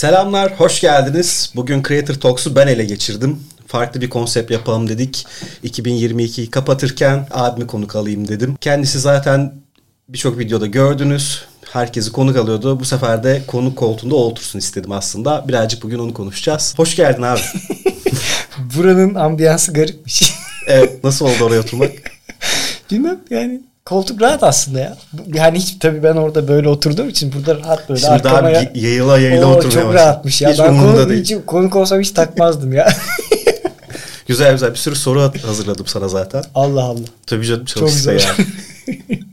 Selamlar, hoş geldiniz. Bugün Creator Talks'u ben ele geçirdim. Farklı bir konsept yapalım dedik. 2022'yi kapatırken abimi konuk alayım dedim. Kendisi zaten birçok videoda gördünüz. Herkesi konuk alıyordu. Bu sefer de konuk koltuğunda otursun istedim aslında. Birazcık bugün onu konuşacağız. Hoş geldin abi. Buranın ambiyansı garipmiş. evet, nasıl oldu oraya oturmak? Bilmem yani koltuk rahat aslında ya. Yani hiç tabii ben orada böyle oturduğum için burada rahat böyle Şimdi arkama daha ya. yayıla yayıla Oo, oturmaya çok rahatmış ya. Hiç ben umurumda konuk, değil. hiç, konuk olsam hiç takmazdım ya. Güzel güzel bir sürü soru hazırladım sana zaten. Allah Allah. Tabii canım Çok çalışsa zor. yani.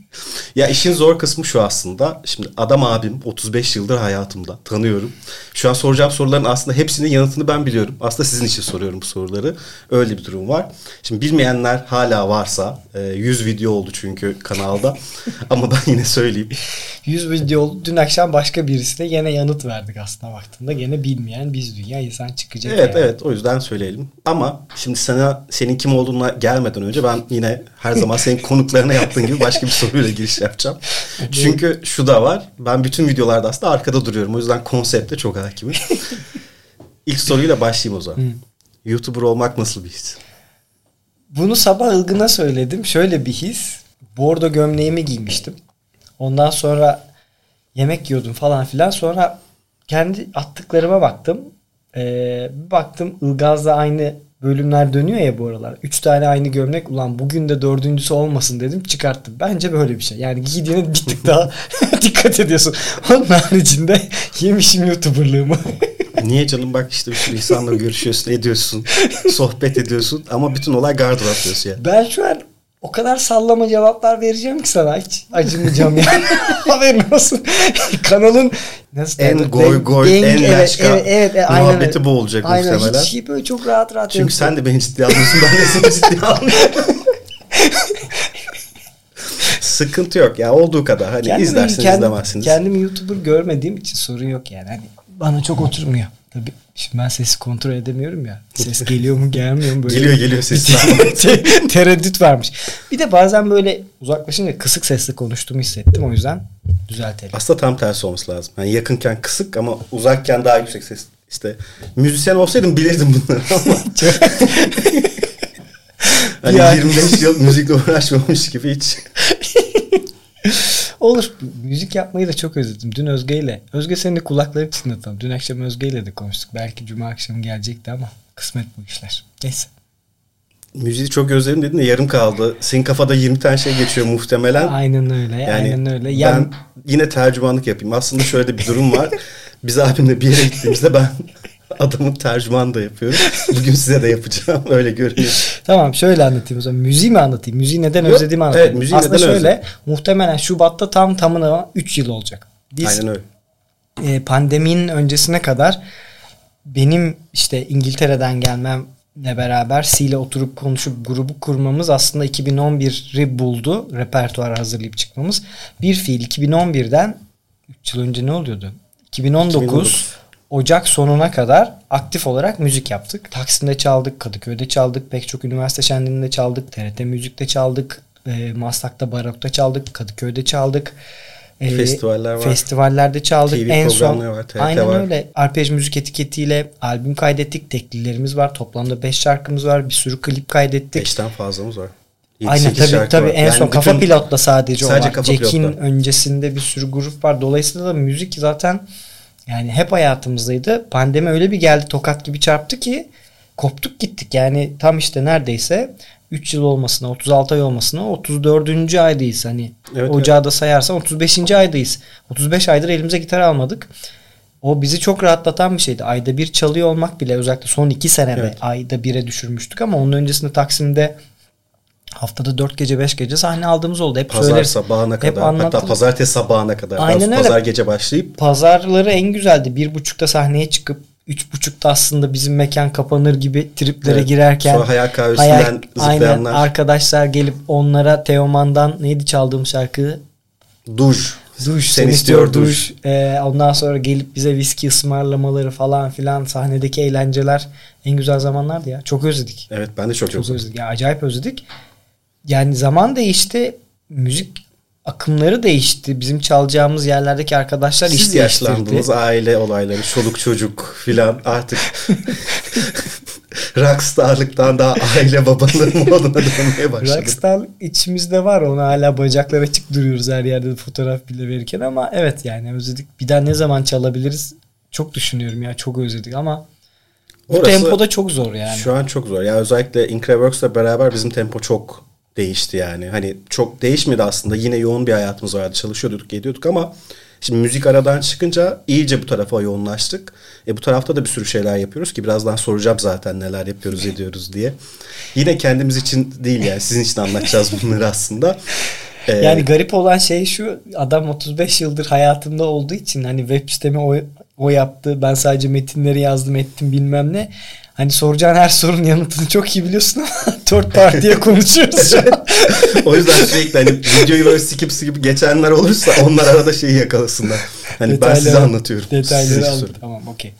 ya işin zor kısmı şu aslında. Şimdi adam abim 35 yıldır hayatımda tanıyorum. Şu an soracağım soruların aslında hepsinin yanıtını ben biliyorum. Aslında sizin için soruyorum bu soruları. Öyle bir durum var. Şimdi bilmeyenler hala varsa e, 100 video oldu çünkü kanalda. Ama ben yine söyleyeyim. 100 video oldu. Dün akşam başka birisine yine yanıt verdik aslında baktığında. Gene bilmeyen biz dünya insan çıkacak Evet yani. evet o yüzden söyleyelim. Ama şimdi sana senin kim olduğuna gelmeden önce ben yine her zaman senin konuklarına yaptığın gibi başka bir soruyla giriş yapacağım. Çünkü şu da var. Ben bütün videolarda aslında arkada duruyorum. O yüzden konsepte çok hakimim. İlk soruyla başlayayım o zaman. YouTuber olmak nasıl bir his? Bunu sabah Ilgın'a söyledim. Şöyle bir his. Bordo gömleğimi giymiştim. Ondan sonra yemek yiyordum falan filan. Sonra kendi attıklarıma baktım. Ee, baktım Ilgaz'da aynı bölümler dönüyor ya bu aralar. Üç tane aynı gömlek. Ulan bugün de dördüncüsü olmasın dedim. Çıkarttım. Bence böyle bir şey. Yani giydiğine bir tık daha dikkat ediyorsun. Onun haricinde yemişim YouTuber'lığımı. Niye canım bak işte bir sürü insanla görüşüyorsun, ediyorsun, sohbet ediyorsun ama bütün olay gardırop diyorsun yani. Ben şu an o kadar sallama cevaplar vereceğim ki sana hiç acımayacağım yani. Haberin olsun. Kanalın nasıl En derler? goy goy, denge- en evet, laşka evet, evet, evet, aynen muhabbeti öyle. bu olacak aynen, muhtemelen. Hiç şey böyle çok rahat rahat Çünkü yapıyorum. sen de beni ciddiye almıyorsun, ben de seni ciddiye almıyorum. Sıkıntı yok ya olduğu kadar. Hani Kendimi- izlersiniz kendim- izlemezsiniz. Kendimi YouTuber görmediğim için sorun yok yani. Hani bana çok oturmuyor. Tabii şimdi ben sesi kontrol edemiyorum ya. Ses geliyor mu gelmiyor mu böyle. Geliyor, geliyor ses. Tereddüt varmış. Bir de bazen böyle uzaklaşınca kısık sesle konuştuğumu hissettim. O yüzden düzeltelim. Aslında tam tersi olması lazım. Yani yakınken kısık ama uzakken daha yüksek ses. İşte müzisyen olsaydım bilirdim bunları ama hani Yani. 25 yıl müzikle uğraşmamış gibi hiç. Olur. Müzik yapmayı da çok özledim. Dün Özge ile. Özge senin de kulakları çınlatalım. Dün akşam Özge ile de konuştuk. Belki cuma akşamı gelecekti ama kısmet bu işler. Neyse. Müziği çok özledim dedin de yarım kaldı. Senin kafada 20 tane şey geçiyor muhtemelen. Aynen öyle. Yani aynen öyle. ben Ya yine tercümanlık yapayım. Aslında şöyle bir durum var. Biz abimle bir yere gittiğimizde ben adamın tercümanı da yapıyorum. Bugün size de yapacağım. Öyle görünüyor. Tamam şöyle anlatayım o zaman. Müziği mi anlatayım? Müziği neden Yok, özlediğimi anlatayım. evet, müziği Aslında neden şöyle özledin? muhtemelen Şubat'ta tam tamına 3 yıl olacak. Biz Aynen öyle. e, pandeminin öncesine kadar benim işte İngiltere'den gelmemle beraber C ile oturup konuşup grubu kurmamız aslında 2011'i buldu. Repertuar hazırlayıp çıkmamız. Bir fiil 2011'den 3 yıl önce ne oluyordu? 2019, 2019. Ocak sonuna kadar aktif olarak müzik yaptık. Taksim'de çaldık, Kadıköy'de çaldık, pek çok üniversite şenliğinde çaldık, TRT Müzik'te çaldık, e, Maslak'ta Barok'ta çaldık, Kadıköy'de çaldık. E, Festivaller var. Festivallerde çaldık. TV en son var, TRT aynen var. öyle. Arpej müzik etiketiyle albüm kaydettik. Teklilerimiz var. Toplamda 5 şarkımız var. Bir sürü klip kaydettik. Beşten fazlamız var. Aynen tabii tabii var. en Yani son Kafa Pilot'la sadece, Sadece o var. Jack'in öncesinde bir sürü grup var. Dolayısıyla da müzik zaten yani hep hayatımızdaydı. Pandemi öyle bir geldi tokat gibi çarptı ki koptuk gittik. Yani tam işte neredeyse 3 yıl olmasına 36 ay olmasına 34. aydayız. Hani Evet, ocağı da sayarsan 35. aydayız. 35 aydır elimize gitar almadık. O bizi çok rahatlatan bir şeydi. Ayda bir çalıyor olmak bile özellikle son iki senede Evet. ayda bire düşürmüştük ama onun öncesinde Taksim'de haftada 4 gece 5 gece sahne aldığımız oldu. Hep Pazar söyleriz. sabahına Hep kadar. Hatta pazartesi sabahına kadar. Aynen Aynen öyle. Pazar gece başlayıp Pazarları en güzeldi. Bir buçukta sahneye çıkıp üç buçukta aslında bizim mekan kapanır gibi triplere Evet. girerken Sonra hayal kahvesinden hayal- aynen zıplayanlar. arkadaşlar gelip onlara Teoman'dan neydi çaldığım şarkı? duş. Duş, Sen sen istiyor istiyor duş. Ee, ondan sonra gelip bize viski ısmarlamaları falan filan sahnedeki eğlenceler en güzel zamanlardı ya. Çok özledik. Evet ben de çok, Çok özledim. özledik. Ya acayip özledik. Yani zaman değişti. Müzik akımları değişti. Bizim çalacağımız yerlerdeki arkadaşlar Siz iş yaşlandınız aile olayları, çoluk çocuk filan artık rockstarlıktan daha aile babalığı moduna dönmeye başladı. Rockstar içimizde var. Ona hala bacaklar açık duruyoruz her yerde fotoğraf bile verirken ama evet yani özledik. Bir daha ne zaman çalabiliriz? Çok düşünüyorum ya çok özledik ama bu Orası tempoda çok zor yani. Şu an çok zor. Yani özellikle Increworks'la beraber bizim tempo çok değişti yani. Hani çok değişmedi aslında. Yine yoğun bir hayatımız vardı. Çalışıyorduk, ediyorduk ama şimdi müzik aradan çıkınca iyice bu tarafa yoğunlaştık. E bu tarafta da bir sürü şeyler yapıyoruz ki birazdan soracağım zaten neler yapıyoruz, ediyoruz diye. Yine kendimiz için değil yani sizin için anlatacağız bunları aslında. Ee, Yani garip olan şey şu adam 35 yıldır hayatımda olduğu için hani web sitemi o, o yaptı. Ben sadece metinleri yazdım ettim bilmem ne. Hani soracağın her sorunun yanıtını çok iyi biliyorsun ama dört partiye konuşuyoruz şu an. o yüzden sürekli hani videoyu böyle sikip sikip geçenler olursa onlar arada şeyi yakalasınlar. Hani ben size Detayları- anlatıyorum. Detayları aldım. Tamam okey.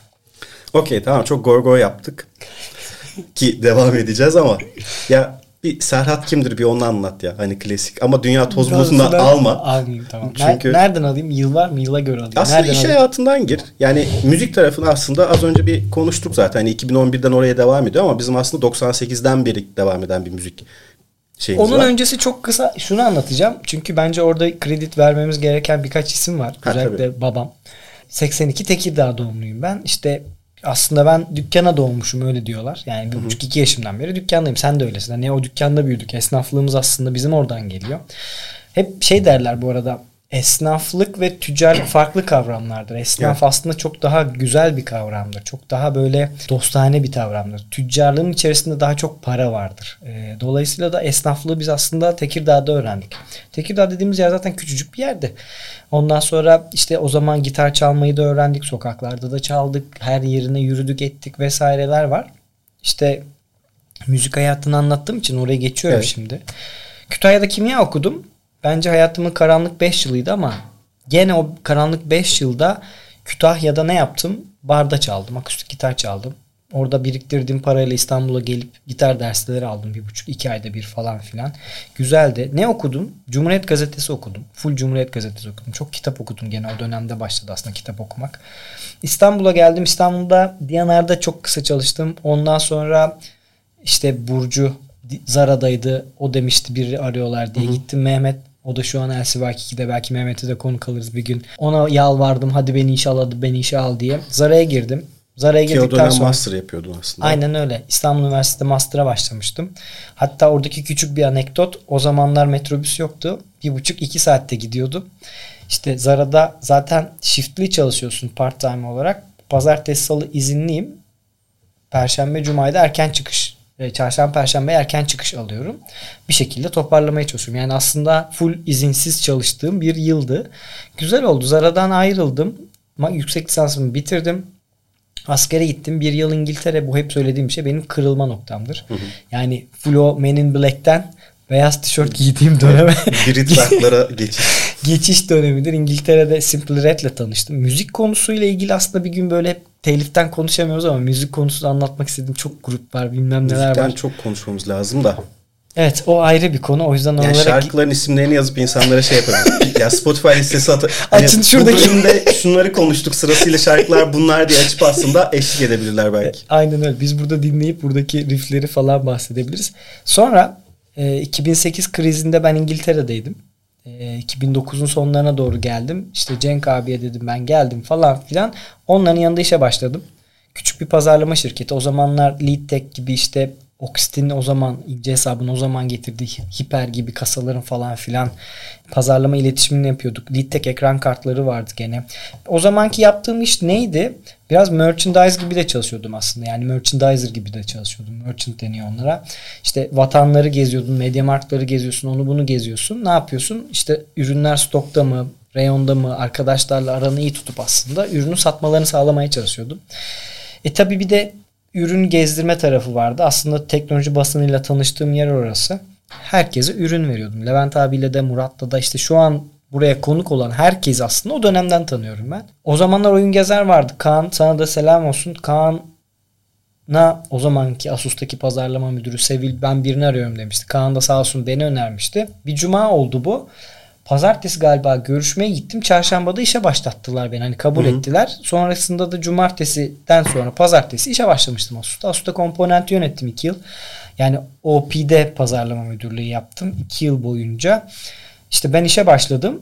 Okey tamam çok gorgo yaptık. Ki devam edeceğiz ama ya bir Serhat kimdir bir onu anlat ya. Hani klasik ama dünya toz buzuna alma. Almayayım tamam. Çünkü- Nereden alayım? Yıl var mı? Yıla göre alayım. Aslında Nereden iş alayım? hayatından gir. Yani müzik tarafını aslında az önce bir konuştuk zaten. Hani 2011'den oraya devam ediyor ama bizim aslında 98'den beri devam eden bir müzik şeyimiz Onun var. öncesi çok kısa şunu anlatacağım. Çünkü bence orada kredi vermemiz gereken birkaç isim var. Ha, Özellikle babam. 82 Tekirdağ doğumluyum ben. İşte aslında ben dükkana doğmuşum öyle diyorlar. Yani bir buçuk iki yaşımdan beri dükkandayım. Sen de öylesin. Hani o dükkanda büyüdük. Esnaflığımız aslında bizim oradan geliyor. Hep şey derler bu arada. Esnaflık ve tüccarlık farklı kavramlardır. Esnaf Evet. aslında çok daha güzel bir kavramdır. Çok daha böyle dostane bir kavramdır. Tüccarlığın içerisinde daha çok para vardır. Ee, dolayısıyla da esnaflığı biz aslında Tekirdağ'da öğrendik. Tekirdağ dediğimiz yer zaten küçücük bir yerdi. Ondan sonra işte o zaman gitar çalmayı da öğrendik. Sokaklarda da çaldık. Her yerine yürüdük ettik vesaireler var. İşte müzik hayatını anlattığım için oraya geçiyorum Evet. şimdi. Kütahya'da kimya okudum. Bence hayatımın karanlık 5 yılıydı ama gene o karanlık 5 yılda Kütahya'da ne yaptım? Barda çaldım. Akustik gitar çaldım. Orada biriktirdiğim parayla İstanbul'a gelip gitar dersleri aldım. Bir buçuk iki ayda bir falan filan. Güzeldi. Ne okudum? Cumhuriyet Gazetesi okudum. Full Cumhuriyet Gazetesi okudum. Çok kitap okudum gene o dönemde başladı aslında kitap okumak. İstanbul'a geldim. İstanbul'da Diyanar'da çok kısa çalıştım. Ondan sonra işte Burcu Zara'daydı. O demişti biri arıyorlar diye. Gittim Mehmet. O da şu an Elsivak 2'de. Belki Mehmet'e de konuk alırız bir gün. Ona yalvardım. Hadi beni işe al, hadi beni işe al diye. Zara'ya girdim. Zara'ya girdikten sonra... master yapıyordun aslında. Aynen öyle. İstanbul Üniversitesi'nde master'a başlamıştım. Hatta oradaki küçük bir anekdot. O zamanlar metrobüs yoktu. Bir buçuk iki saatte gidiyordu. İşte Zara'da zaten shiftli çalışıyorsun part time olarak. Pazartesi salı izinliyim. Perşembe cumayı da erken çıkış. E, Çarşamba perşembe erken çıkış alıyorum. Bir şekilde toparlamaya çalışıyorum. Yani aslında full izinsiz çalıştığım bir yıldı. Güzel oldu. Zara'dan ayrıldım. Yüksek lisansımı bitirdim. Askere gittim. Bir yıl İngiltere bu hep söylediğim şey benim kırılma noktamdır. Yani full o Men in Black'ten beyaz tişört giydiğim döneme Brit rock'lara geçiş. geçiş dönemidir. İngiltere'de Simple Red'le tanıştım. Müzik konusuyla ilgili aslında bir gün böyle hep teliften konuşamıyoruz ama müzik konusunu anlatmak istediğim çok grup var bilmem neler Müzikten var. çok konuşmamız lazım da. Evet o ayrı bir konu. O yüzden Yani onlara şarkıların isimlerini yazıp insanlara şey yapabilir. ya Spotify listesi at. Hani Açın bu şuradaki- bölümde şunları konuştuk sırasıyla şarkılar bunlar diye açıp aslında eşlik edebilirler belki. Aynen öyle. Biz burada dinleyip buradaki riffleri falan bahsedebiliriz. Sonra e, 2008 krizinde ben İngiltere'deydim. E, 2009'un sonlarına doğru geldim. İşte Cenk abiye dedim ben geldim falan filan. Onların yanında işe başladım. Küçük bir pazarlama şirketi. O zamanlar Leadtech gibi işte Oxit'in o zaman ince hesabını o zaman getirdiği hiper gibi kasaların falan filan pazarlama iletişimini yapıyorduk. Leadtech ekran kartları vardı gene. O zamanki yaptığım iş neydi? Biraz merchandise gibi de çalışıyordum aslında. Yani merchandiser gibi de çalışıyordum. Merchant deniyor onlara. İşte vatanları geziyordun, medya markları geziyorsun, onu bunu geziyorsun. Ne yapıyorsun? İşte ürünler stokta mı, reyonda mı, arkadaşlarla aranı iyi tutup aslında ürünü satmalarını sağlamaya çalışıyordum. E tabi bir de ürün gezdirme tarafı vardı. Aslında teknoloji basınıyla tanıştığım yer orası. Herkese ürün veriyordum. Levent abiyle de Murat'la da işte şu an buraya konuk olan herkes aslında o dönemden tanıyorum ben. O zamanlar oyun gezer vardı. Kaan sana da selam olsun. Kaan'a o zamanki Asus'taki pazarlama müdürü Sevil ben birini arıyorum demişti. Kaan da sağ olsun beni önermişti. Bir cuma oldu bu. Pazartesi galiba görüşmeye gittim. Çarşambada işe başlattılar beni. Hani kabul Hı hı. ettiler. Sonrasında da cumartesiden sonra pazartesi işe başlamıştım Asus'ta. Asus'ta komponent yönettim 2 yıl. Yani OP'de pazarlama müdürlüğü yaptım 2 yıl boyunca. İşte ben işe başladım.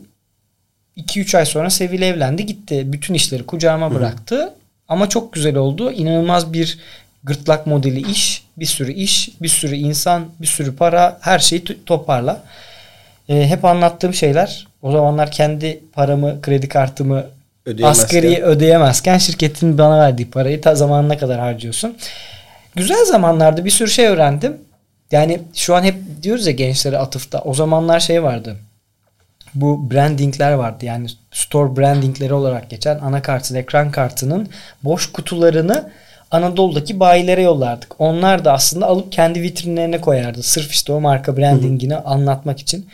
2-3 ay sonra Sevil evlendi gitti. Bütün işleri kucağıma bıraktı. Ama çok güzel oldu. İnanılmaz bir gırtlak modeli iş. Bir sürü iş, bir sürü insan, bir sürü para. Her şeyi toparla. Ee, hep anlattığım şeyler. O zamanlar kendi paramı, kredi kartımı Ödeyemezken. asgari ödeyemezken şirketin bana verdiği parayı ta zamanına kadar harcıyorsun. Güzel zamanlarda bir sürü şey öğrendim. Yani şu an hep diyoruz ya gençlere atıfta. O zamanlar şey vardı. Bu brandingler vardı. Yani store brandingleri olarak geçen anakartın, ekran kartının boş kutularını Anadolu'daki bayilere yollardık. Onlar da aslında alıp kendi vitrinlerine koyardı. Sırf işte o marka brandingini anlatmak için.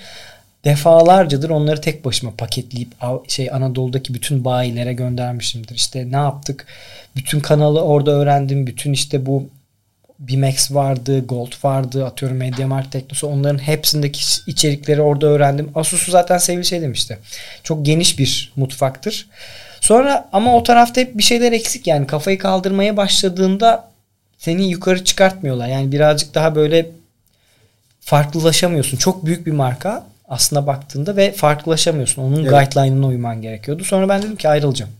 Defalarcadır onları tek başıma paketleyip şey Anadolu'daki bütün bayilere göndermişimdir. İşte ne yaptık? Bütün kanalı orada öğrendim. Bütün işte bu Bimax vardı, Gold vardı, atıyorum Mediamarkt Teknosu onların hepsindeki içerikleri orada öğrendim. Asus'u zaten sevgili şey demişti. Çok geniş bir mutfaktır. Sonra ama o tarafta hep bir şeyler eksik yani kafayı kaldırmaya başladığında seni yukarı çıkartmıyorlar. Yani birazcık daha böyle farklılaşamıyorsun. Çok büyük bir marka aslında baktığında ve farklılaşamıyorsun. Onun Evet. guideline'ına uyman gerekiyordu. Sonra ben dedim ki ayrılacağım.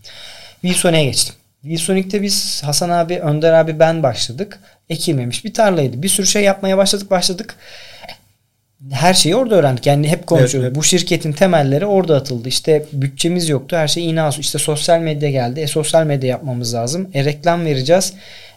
VSonic'e geçtim. VSonic'te biz Hasan abi, Önder abi ben başladık. Ekilmemiş bir tarlaydı. Bir sürü şey yapmaya başladık başladık. Her şeyi orada öğrendik. Yani hep konuşuyoruz. Evet, evet. Bu şirketin temelleri orada atıldı. İşte bütçemiz yoktu. Her şey inasu. İşte sosyal medya geldi. E sosyal medya yapmamız lazım. E reklam vereceğiz.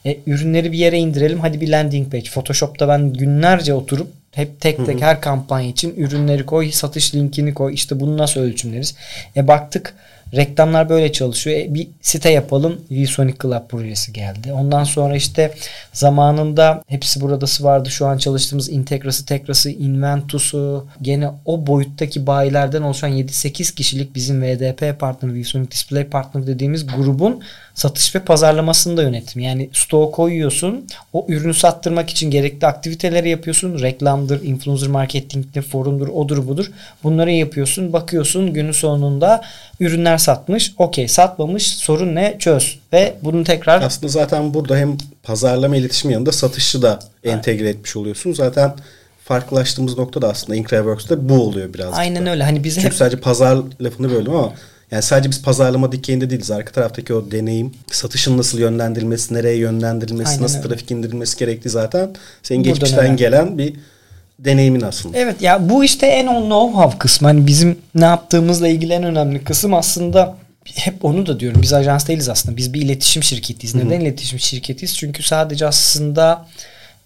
E, ürünleri bir yere indirelim. Hadi bir landing page. Photoshop'ta ben günlerce oturup hep tek tek her kampanya için ürünleri koy, satış linkini koy. İşte bunu nasıl ölçümleriz? E baktık reklamlar böyle çalışıyor. E, bir site yapalım. VSonic Club projesi geldi. Ondan sonra işte zamanında hepsi buradası vardı. Şu an çalıştığımız Integrası, Tekrası, Inventus'u gene o boyuttaki bayilerden oluşan 7-8 kişilik bizim VDP partner, VSonic Display Partner dediğimiz grubun satış ve pazarlamasını da yönettim. Yani stoğu koyuyorsun. O ürünü sattırmak için gerekli aktiviteleri yapıyorsun. Reklamdır, influencer marketingdir, forumdur, odur budur. Bunları yapıyorsun. Bakıyorsun günün sonunda ürünler satmış. Okey satmamış. Sorun ne? Çöz. Ve bunu tekrar Aslında zaten burada hem pazarlama iletişim yanında satışı da entegre etmiş oluyorsun. Zaten farklılaştığımız nokta da aslında Increworks'ta bu oluyor birazcık. aynen da. öyle. Hani bizi Çünkü hep sadece pazar lafını böldüm ama yani sadece biz pazarlama dikeyinde değiliz. Arka taraftaki o deneyim, satışın nasıl yönlendirilmesi, nereye yönlendirilmesi, Aynen nasıl öyle. trafik indirilmesi gerektiği zaten senin Buradan geçmişten gelen bir deneyimin aslında. Evet ya bu işte en o know-how kısmı. Hani bizim ne yaptığımızla ilgili en önemli kısım aslında hep onu da diyorum. Biz ajans değiliz aslında. Biz bir iletişim şirketiyiz. Neden iletişim şirketiyiz? Çünkü sadece aslında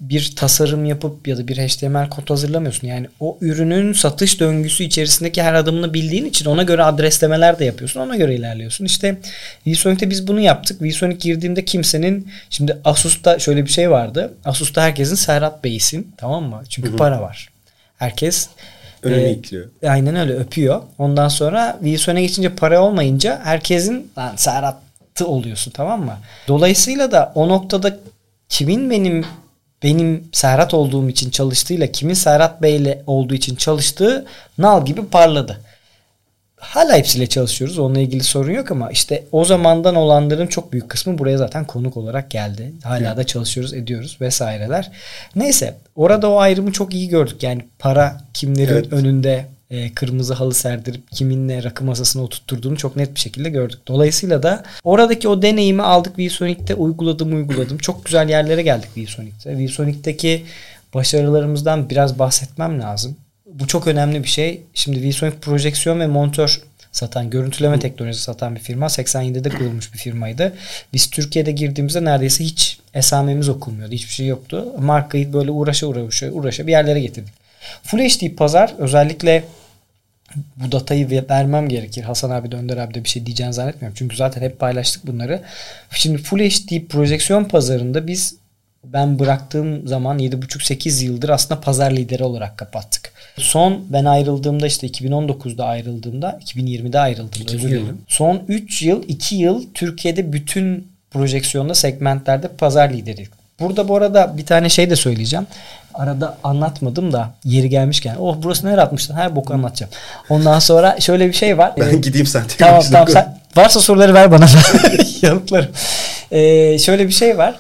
bir tasarım yapıp ya da bir HTML kod hazırlamıyorsun. Yani o ürünün satış döngüsü içerisindeki her adımını bildiğin için ona göre adreslemeler de yapıyorsun. Ona göre ilerliyorsun. İşte VSonic'te biz bunu yaptık. VSonic girdiğimde kimsenin şimdi Asus'ta şöyle bir şey vardı. Asus'ta herkesin Serhat Bey'sin. Tamam mı? Çünkü para var. Herkes Önünü e, itliyor. Aynen öyle öpüyor. Ondan sonra Wilson'a geçince para olmayınca herkesin lan Serhat'ı oluyorsun tamam mı? Dolayısıyla da o noktada kimin benim benim Serhat olduğum için çalıştığıyla kimin Serhat Bey'le olduğu için çalıştığı nal gibi parladı. Hala hepsiyle çalışıyoruz. Onunla ilgili sorun yok ama işte o zamandan olanların çok büyük kısmı buraya zaten konuk olarak geldi. Hala da çalışıyoruz, ediyoruz vesaireler. Neyse orada o ayrımı çok iyi gördük. Yani para kimlerin Evet. önünde e, kırmızı halı serdirip kiminle rakı masasına oturtturduğunu çok net bir şekilde gördük. Dolayısıyla da oradaki o deneyimi aldık VSonic'te uyguladım uyguladım. Çok güzel yerlere geldik VSonic'te. VSonic'teki başarılarımızdan biraz bahsetmem lazım. Bu çok önemli bir şey. Şimdi VSonic projeksiyon ve montör satan, görüntüleme teknolojisi satan bir firma. 87'de kurulmuş bir firmaydı. Biz Türkiye'de girdiğimizde neredeyse hiç esamemiz okunmuyordu. Hiçbir şey yoktu. Markayı böyle uğraşa uğraşa uğraşa bir yerlere getirdik. Full HD pazar özellikle bu datayı ve- vermem gerekir. Hasan abi de Önder abi de bir şey diyeceğini zannetmiyorum. Çünkü zaten hep paylaştık bunları. Şimdi Full HD projeksiyon pazarında biz ben bıraktığım zaman 7,5-8 yıldır aslında pazar lideri olarak kapattık. Son ben ayrıldığımda işte 2019'da ayrıldığımda 2020'de ayrıldığımda özür dilerim. Son 3 yıl 2 yıl Türkiye'de bütün projeksiyonda segmentlerde pazar lideri. Burada bu arada bir tane şey de söyleyeceğim. Arada anlatmadım da yeri gelmişken. Oh burası nereye atmıştın? Her boku anlatacağım. Ondan sonra şöyle bir şey var. Ben Ee, gideyim sen Tamam tamam sen varsa soruları ver bana yanıtlarım. Ee, şöyle bir şey var.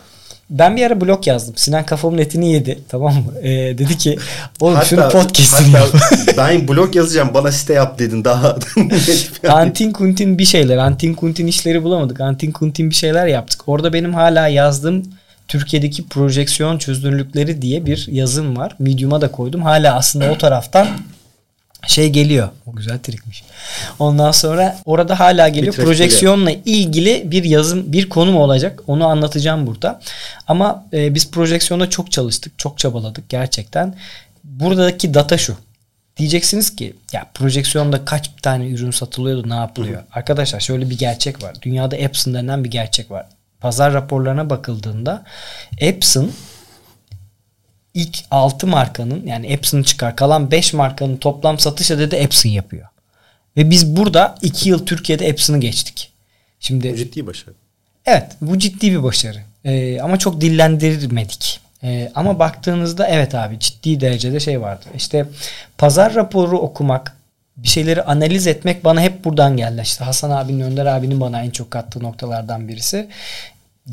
Ben bir ara blog yazdım. Sinan kafamın etini yedi. Tamam mı? Ee, dedi ki oğlum şunu podcast'ini yap. hatta ben blog yazacağım bana site yap dedin daha. Antin kuntin bir şeyler. Antin kuntin işleri bulamadık. Antin kuntin bir şeyler yaptık. Orada benim hala yazdığım Türkiye'deki projeksiyon çözünürlükleri diye bir yazım var. Medium'a da koydum. Hala aslında o taraftan şey geliyor. O güzel trikmiş. Ondan sonra orada hala geliyor. Bitrek Projeksiyonla ilgili bir yazım, bir konum olacak. Onu anlatacağım burada. Ama e, biz projeksiyonda çok çalıştık. Çok çabaladık gerçekten. Buradaki data şu. Diyeceksiniz ki ya projeksiyonda kaç tane ürün satılıyordu ne yapılıyor? Arkadaşlar şöyle bir gerçek var. Dünyada Epson denen bir gerçek var. Pazar raporlarına bakıldığında Epson ilk 6 markanın yani Epson'ı çıkar kalan 5 markanın toplam satış adedi Epson yapıyor. Ve biz burada 2 yıl Türkiye'de Epson'ı geçtik. Şimdi Ciddi başarı. Evet bu ciddi bir başarı. Ee, ama çok dillendirmedik. Ee, ama baktığınızda evet abi ciddi derecede şey vardı. İşte pazar raporu okumak, bir şeyleri analiz etmek bana hep buradan geldi. İşte Hasan abinin, Önder abinin bana en çok kattığı noktalardan birisi.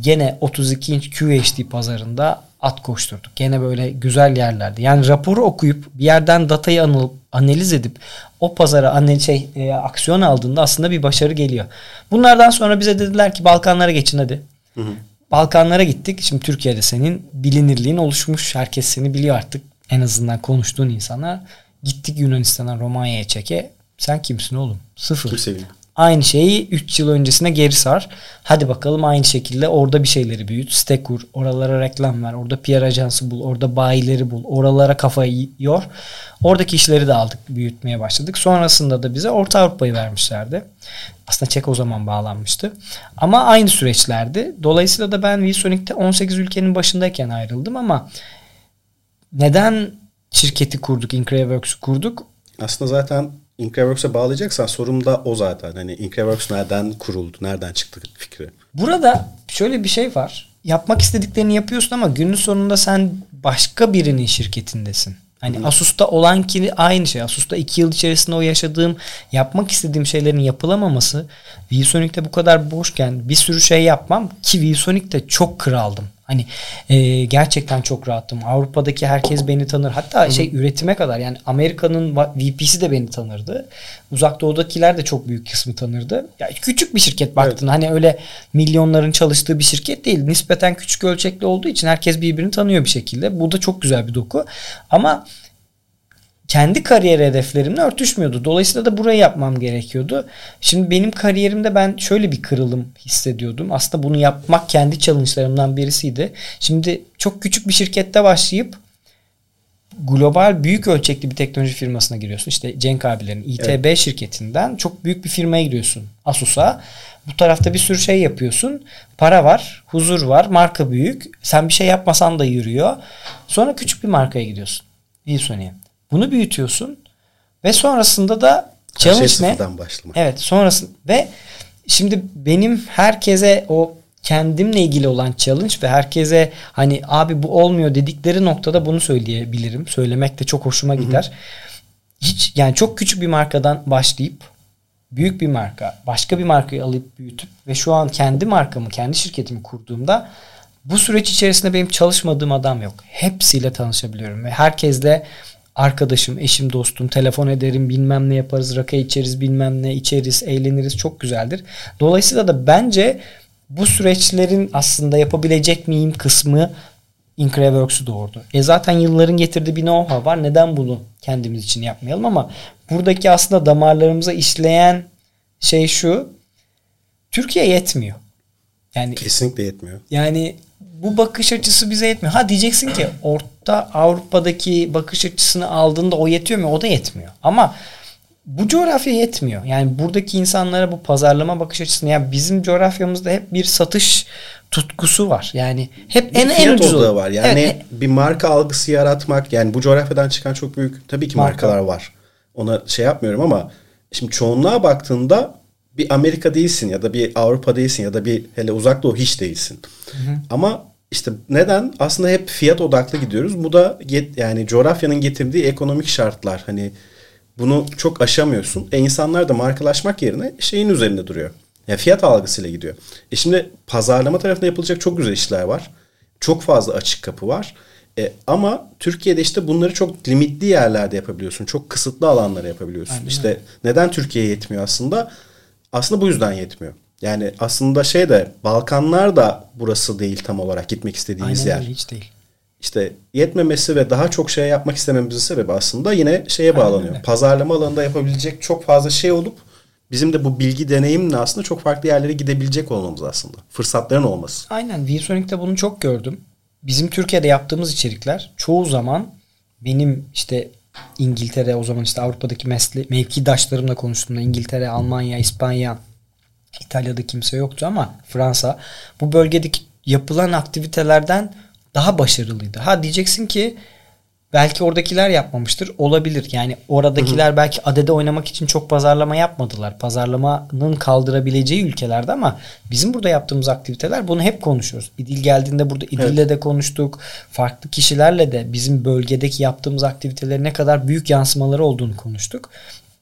Gene 32 inç QHD pazarında at koşturduk. Gene böyle güzel yerlerde. Yani raporu okuyup bir yerden datayı anılıp analiz edip o pazara analiz şey e, aksiyon aldığında aslında bir başarı geliyor. Bunlardan sonra bize dediler ki Balkanlara geçin hadi. Balkanlara gittik. Şimdi Türkiye'de senin bilinirliğin oluşmuş. Herkes seni biliyor artık. En azından konuştuğun insanlar. Gittik Yunanistan'a, Romanya'ya çeke. Sen kimsin oğlum? Sıfır. Kimse bilmiyor. Aynı şeyi 3 yıl öncesine geri sar. Hadi bakalım aynı şekilde orada bir şeyleri büyüt. Site kur. Oralara reklam ver. Orada PR ajansı bul. Orada bayileri bul. Oralara kafayı yor. Oradaki işleri de aldık. Büyütmeye başladık. Sonrasında da bize Orta Avrupa'yı vermişlerdi. Aslında Çek o zaman bağlanmıştı. Ama aynı süreçlerdi. Dolayısıyla da ben VSonic'te 18 ülkenin başındayken ayrıldım ama neden şirketi kurduk, Increworks'u kurduk? Aslında zaten Increworks'e bağlayacaksan sorum da o zaten. Hani Increworks nereden kuruldu? Nereden çıktı fikri? Burada şöyle bir şey var. Yapmak istediklerini yapıyorsun ama günün sonunda sen başka birinin şirketindesin. Hani Asus'ta olan ki aynı şey. Asus'ta iki yıl içerisinde o yaşadığım, yapmak istediğim şeylerin yapılamaması VSonic'te bu kadar boşken bir sürü şey yapmam ki VSonic'te çok kraldım. Hani e, gerçekten çok rahattım. Avrupa'daki herkes beni tanır. Hatta şey üretime kadar yani Amerika'nın VP'si de beni tanırdı. Uzak Doğu'dakiler de çok büyük kısmı tanırdı. Ya küçük bir şirket baktın. Hani öyle milyonların çalıştığı bir şirket değil. Nispeten küçük ölçekli olduğu için herkes birbirini tanıyor bir şekilde. Bu da çok güzel bir doku. Ama kendi kariyer hedeflerimle örtüşmüyordu. Dolayısıyla da burayı yapmam gerekiyordu. Şimdi benim kariyerimde ben şöyle bir kırılım hissediyordum. Aslında bunu yapmak kendi challenge'larımdan birisiydi. Şimdi çok küçük bir şirkette başlayıp global büyük ölçekli bir teknoloji firmasına giriyorsun. İşte Cenk abilerin İTB şirketinden çok büyük bir firmaya giriyorsun. Asus'a. Bu tarafta bir sürü şey yapıyorsun. Para var, huzur var, marka büyük. Sen bir şey yapmasan da yürüyor. Sonra küçük bir markaya gidiyorsun. Wilsoni'ye. Bunu büyütüyorsun ve sonrasında da başlamak. Evet sonrasında ve şimdi benim herkese o kendimle ilgili olan challenge ve herkese hani abi bu olmuyor dedikleri noktada bunu söyleyebilirim. Söylemek de çok hoşuma gider. Hiç yani çok küçük bir markadan başlayıp büyük bir marka, başka bir markayı alıp büyütüp ve şu an kendi markamı, kendi şirketimi kurduğumda bu süreç içerisinde benim çalışmadığım adam yok. Hepsiyle tanışabiliyorum ve herkesle arkadaşım, eşim, dostum, telefon ederim, bilmem ne yaparız, rakı içeriz, bilmem ne içeriz, eğleniriz. Çok güzeldir. Dolayısıyla da bence bu süreçlerin aslında yapabilecek miyim kısmı Increworks'u doğurdu. E zaten yılların getirdiği bir know-how var. Neden bunu kendimiz için yapmayalım ama buradaki aslında damarlarımıza işleyen şey şu. Türkiye yetmiyor. Yani Kesinlikle yetmiyor. yani bu bakış açısı bize yetmiyor. Ha diyeceksin ki Orta Avrupa'daki bakış açısını aldığında o yetiyor mu? O da yetmiyor. Ama bu coğrafya yetmiyor. Yani buradaki insanlara bu pazarlama bakış açısını yani bizim coğrafyamızda hep bir satış tutkusu var. Yani hep Bir en en ucuz odağı var. Yani Evet, bir marka algısı yaratmak yani bu coğrafyadan çıkan çok büyük tabii ki Marka. markalar var. Ona şey yapmıyorum ama şimdi çoğunluğa baktığında bir Amerika değilsin ya da bir Avrupa değilsin ya da bir hele uzak doğu hiç değilsin. Ama işte neden? Aslında hep fiyat odaklı gidiyoruz. Bu da get, yani coğrafyanın getirdiği ekonomik şartlar. Hani bunu çok aşamıyorsun. E insanlar da markalaşmak yerine şeyin üzerinde duruyor. Yani fiyat algısıyla gidiyor. E şimdi pazarlama tarafında yapılacak çok güzel işler var. Çok fazla açık kapı var. E, ama Türkiye'de işte bunları çok limitli yerlerde yapabiliyorsun. Çok kısıtlı alanlara yapabiliyorsun. Aynen. İşte neden Türkiye'ye yetmiyor aslında? Aslında bu yüzden yetmiyor. Yani aslında şey de Balkanlar da burası değil tam olarak gitmek istediğimiz Aynen, yer. hiç değil. İşte yetmemesi ve daha çok şey yapmak istememizin sebebi aslında yine şeye bağlanıyor. Aynen. Pazarlama alanında yapabilecek çok fazla şey olup bizim de bu bilgi deneyimle aslında çok farklı yerlere gidebilecek olmamız aslında. Fırsatların olması. Aynen. VSonic'te bunu çok gördüm. Bizim Türkiye'de yaptığımız içerikler çoğu zaman benim işte İngiltere o zaman işte Avrupa'daki mesle mevkidaşlarımla konuştuğumda İngiltere, Almanya, İspanya, İtalya'da kimse yoktu ama Fransa bu bölgedeki yapılan aktivitelerden daha başarılıydı. Ha diyeceksin ki belki oradakiler yapmamıştır. Olabilir. Yani oradakiler hı hı. belki adede oynamak için çok pazarlama yapmadılar. Pazarlamanın kaldırabileceği ülkelerde ama bizim burada yaptığımız aktiviteler bunu hep konuşuyoruz. İdil geldiğinde burada İdil'le evet. de konuştuk. Farklı kişilerle de bizim bölgedeki yaptığımız aktivitelerin ne kadar büyük yansımaları olduğunu konuştuk.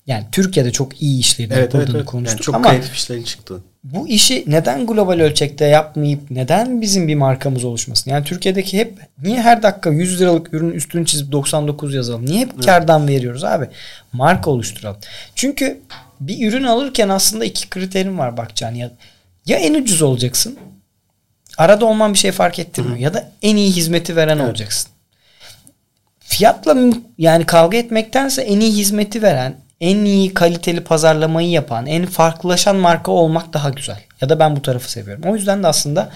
Yani Türkiye'de çok iyi işlerin evet, yapıldığını evet, evet. konuştuk. Yani çok ama kreatif işlerin çıktı. Bu işi neden global ölçekte yapmayıp neden bizim bir markamız oluşmasın? Yani Türkiye'deki hep niye her dakika 100 liralık ürün üstünü çizip 99 yazalım? Niye hep evet. kardan veriyoruz abi? Marka oluşturalım. Çünkü bir ürün alırken aslında iki kriterim var bakacağın ya. Ya en ucuz olacaksın. Arada olman bir şey fark ettirmiyor. Hı. Ya da en iyi hizmeti veren evet. olacaksın. Fiyatla yani kavga etmektense en iyi hizmeti veren, en iyi kaliteli pazarlamayı yapan, en farklılaşan marka olmak daha güzel. Ya da ben bu tarafı seviyorum. O yüzden de aslında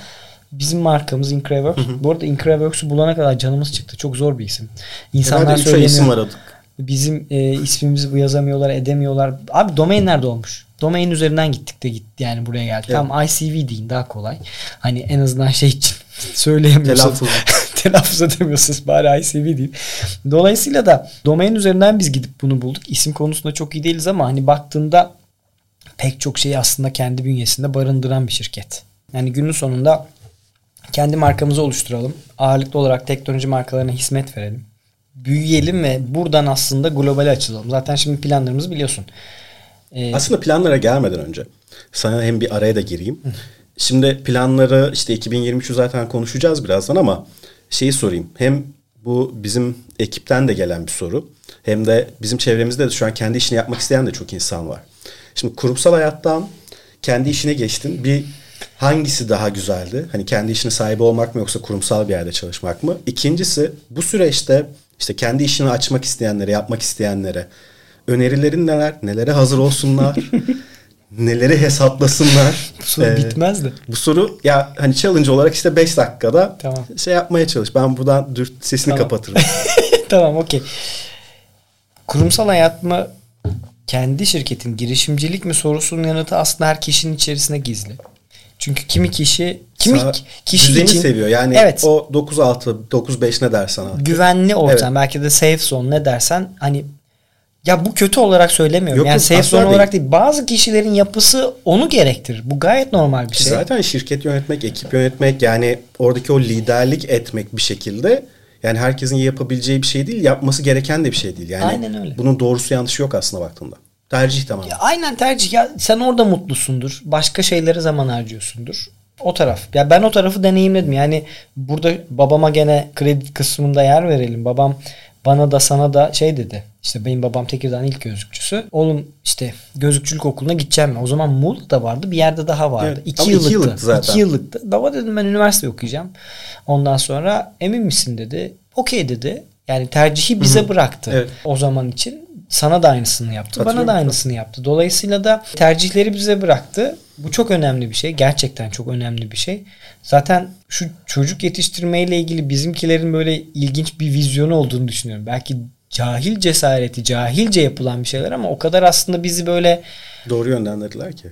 bizim markamız Increworks. Bu arada Increworks'u bulana kadar canımız çıktı. Çok zor bir isim. İnsanlar söylemiyor. isim var adık. Bizim e, ismimizi bu yazamıyorlar, edemiyorlar. Abi domain nerede olmuş? Domain üzerinden gittik de gitti yani buraya geldik. Evet. Tamam ICV deyin daha kolay. Hani en azından şey için söyleyemiyorsunuz. Telaffuz. Edemiyorsunuz bari ICV diyeyim. Dolayısıyla da domain üzerinden biz gidip bunu bulduk. İsim konusunda çok iyi değiliz ama hani baktığında pek çok şeyi aslında kendi bünyesinde barındıran bir şirket. Yani günün sonunda kendi markamızı oluşturalım. Ağırlıklı olarak teknoloji markalarına hizmet verelim. Büyüyelim ve buradan aslında globale açılalım. Zaten şimdi planlarımızı biliyorsun. Ee, aslında planlara gelmeden önce sana hem bir araya da gireyim. Şimdi planları işte 2023'ü zaten konuşacağız birazdan ama şeyi sorayım. Hem bu bizim ekipten de gelen bir soru. Hem de bizim çevremizde de şu an kendi işini yapmak isteyen de çok insan var. Şimdi kurumsal hayattan kendi işine geçtin. Bir hangisi daha güzeldi? Hani kendi işine sahibi olmak mı yoksa kurumsal bir yerde çalışmak mı? İkincisi bu süreçte işte kendi işini açmak isteyenlere, yapmak isteyenlere önerilerin neler? Nelere hazır olsunlar? neleri hesaplasınlar. bu soru ee, bitmez de. Bu soru ya hani challenge olarak işte 5 dakikada tamam. şey yapmaya çalış. Ben buradan dürt sesini tamam. kapatırım. tamam okey. Kurumsal hayat mı kendi şirketin girişimcilik mi sorusunun yanıtı aslında her kişinin içerisinde gizli. Çünkü kimi kişi kimi Sana kişi düzeni için seviyor. Yani evet, o 9-6 9-5 ne dersen artık. Güvenli ortam evet. belki de safe zone ne dersen hani ya bu kötü olarak söylemiyorum. Yok, yani safe zone olarak değil. Bazı kişilerin yapısı onu gerektirir. Bu gayet normal bir şey. Zaten şirket yönetmek, ekip yönetmek yani oradaki o liderlik etmek bir şekilde yani herkesin yapabileceği bir şey değil, yapması gereken de bir şey değil. Yani aynen öyle. Bunun doğrusu yanlışı yok aslında baktığında. Tercih tamam. Ya aynen tercih. Ya sen orada mutlusundur. Başka şeylere zaman harcıyorsundur. O taraf. Ya ben o tarafı deneyimledim. Yani burada babama gene kredi kısmında yer verelim. Babam bana da sana da şey dedi. İşte benim babam Tekirdağ'ın ilk gözlükçüsü. Oğlum işte gözlükçülük okuluna gideceğim mi? O zaman Muğla'da vardı. Bir yerde daha vardı. Evet, iki, yıllıktı. iki yıllıktı. zaten. İki yıllıktı. Baba dedim ben üniversite okuyacağım. Ondan sonra emin misin dedi. Okey dedi. Yani tercihi bize Hı-hı. bıraktı. Evet. O zaman için sana da aynısını yaptı. Bana da aynısını yaptı. Dolayısıyla da tercihleri bize bıraktı. Bu çok önemli bir şey. Gerçekten çok önemli bir şey. Zaten şu çocuk yetiştirmeyle ilgili bizimkilerin böyle ilginç bir vizyonu olduğunu düşünüyorum. Belki cahil cesareti, cahilce yapılan bir şeyler ama o kadar aslında bizi böyle doğru yönlendirdiler ki.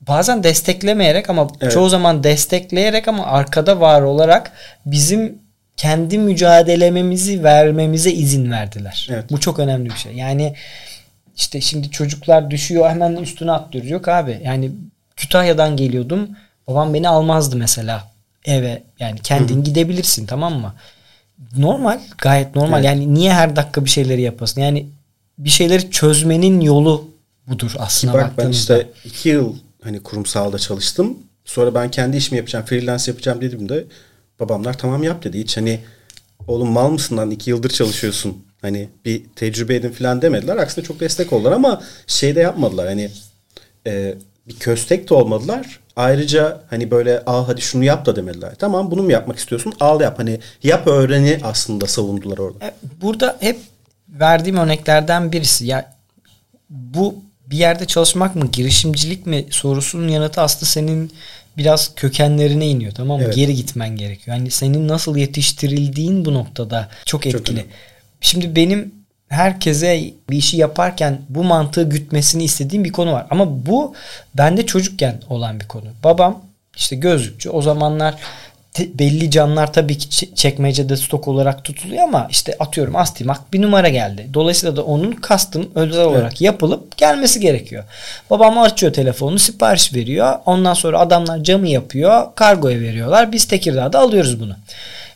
Bazen desteklemeyerek ama evet. çoğu zaman destekleyerek ama arkada var olarak bizim kendi mücadelememizi vermemize izin verdiler. Evet. Bu çok önemli bir şey. Yani işte şimdi çocuklar düşüyor hemen üstüne atlıyoruz. Yok abi yani Kütahya'dan geliyordum. Babam beni almazdı mesela eve yani kendin gidebilirsin tamam mı? Normal gayet normal. Evet. yani niye her dakika bir şeyleri yapasın? Yani bir şeyleri çözmenin yolu budur aslında Ki bak ben işte iki yıl hani kurumsalda çalıştım. Sonra ben kendi işimi yapacağım freelance yapacağım dedim de babamlar tamam yap dedi. Hiç hani oğlum mal mısın lan? İki yıldır çalışıyorsun. Hani bir tecrübe edin falan demediler. Aksine çok destek oldular ama şey de yapmadılar. Hani e, bir köstek de olmadılar. Ayrıca hani böyle al hadi şunu yap da demediler. Tamam bunu mu yapmak istiyorsun? Al yap. Hani yap öğreni aslında savundular orada. E, burada hep verdiğim örneklerden birisi. Ya bu bir yerde çalışmak mı, girişimcilik mi sorusunun yanıtı aslında senin biraz kökenlerine iniyor tamam mı? Evet. Geri gitmen gerekiyor. Yani senin nasıl yetiştirildiğin bu noktada çok etkili. Çok Şimdi benim herkese bir işi yaparken bu mantığı gütmesini istediğim bir konu var. Ama bu bende çocukken olan bir konu. Babam işte gözlükçü. O zamanlar belli camlar tabii ki çekmecede stok olarak tutuluyor ama işte atıyorum Astimak bir numara geldi. Dolayısıyla da onun custom özel olarak evet. yapılıp gelmesi gerekiyor. Babam açıyor telefonu sipariş veriyor. Ondan sonra adamlar camı yapıyor. Kargoya veriyorlar. Biz Tekirdağ'da alıyoruz bunu.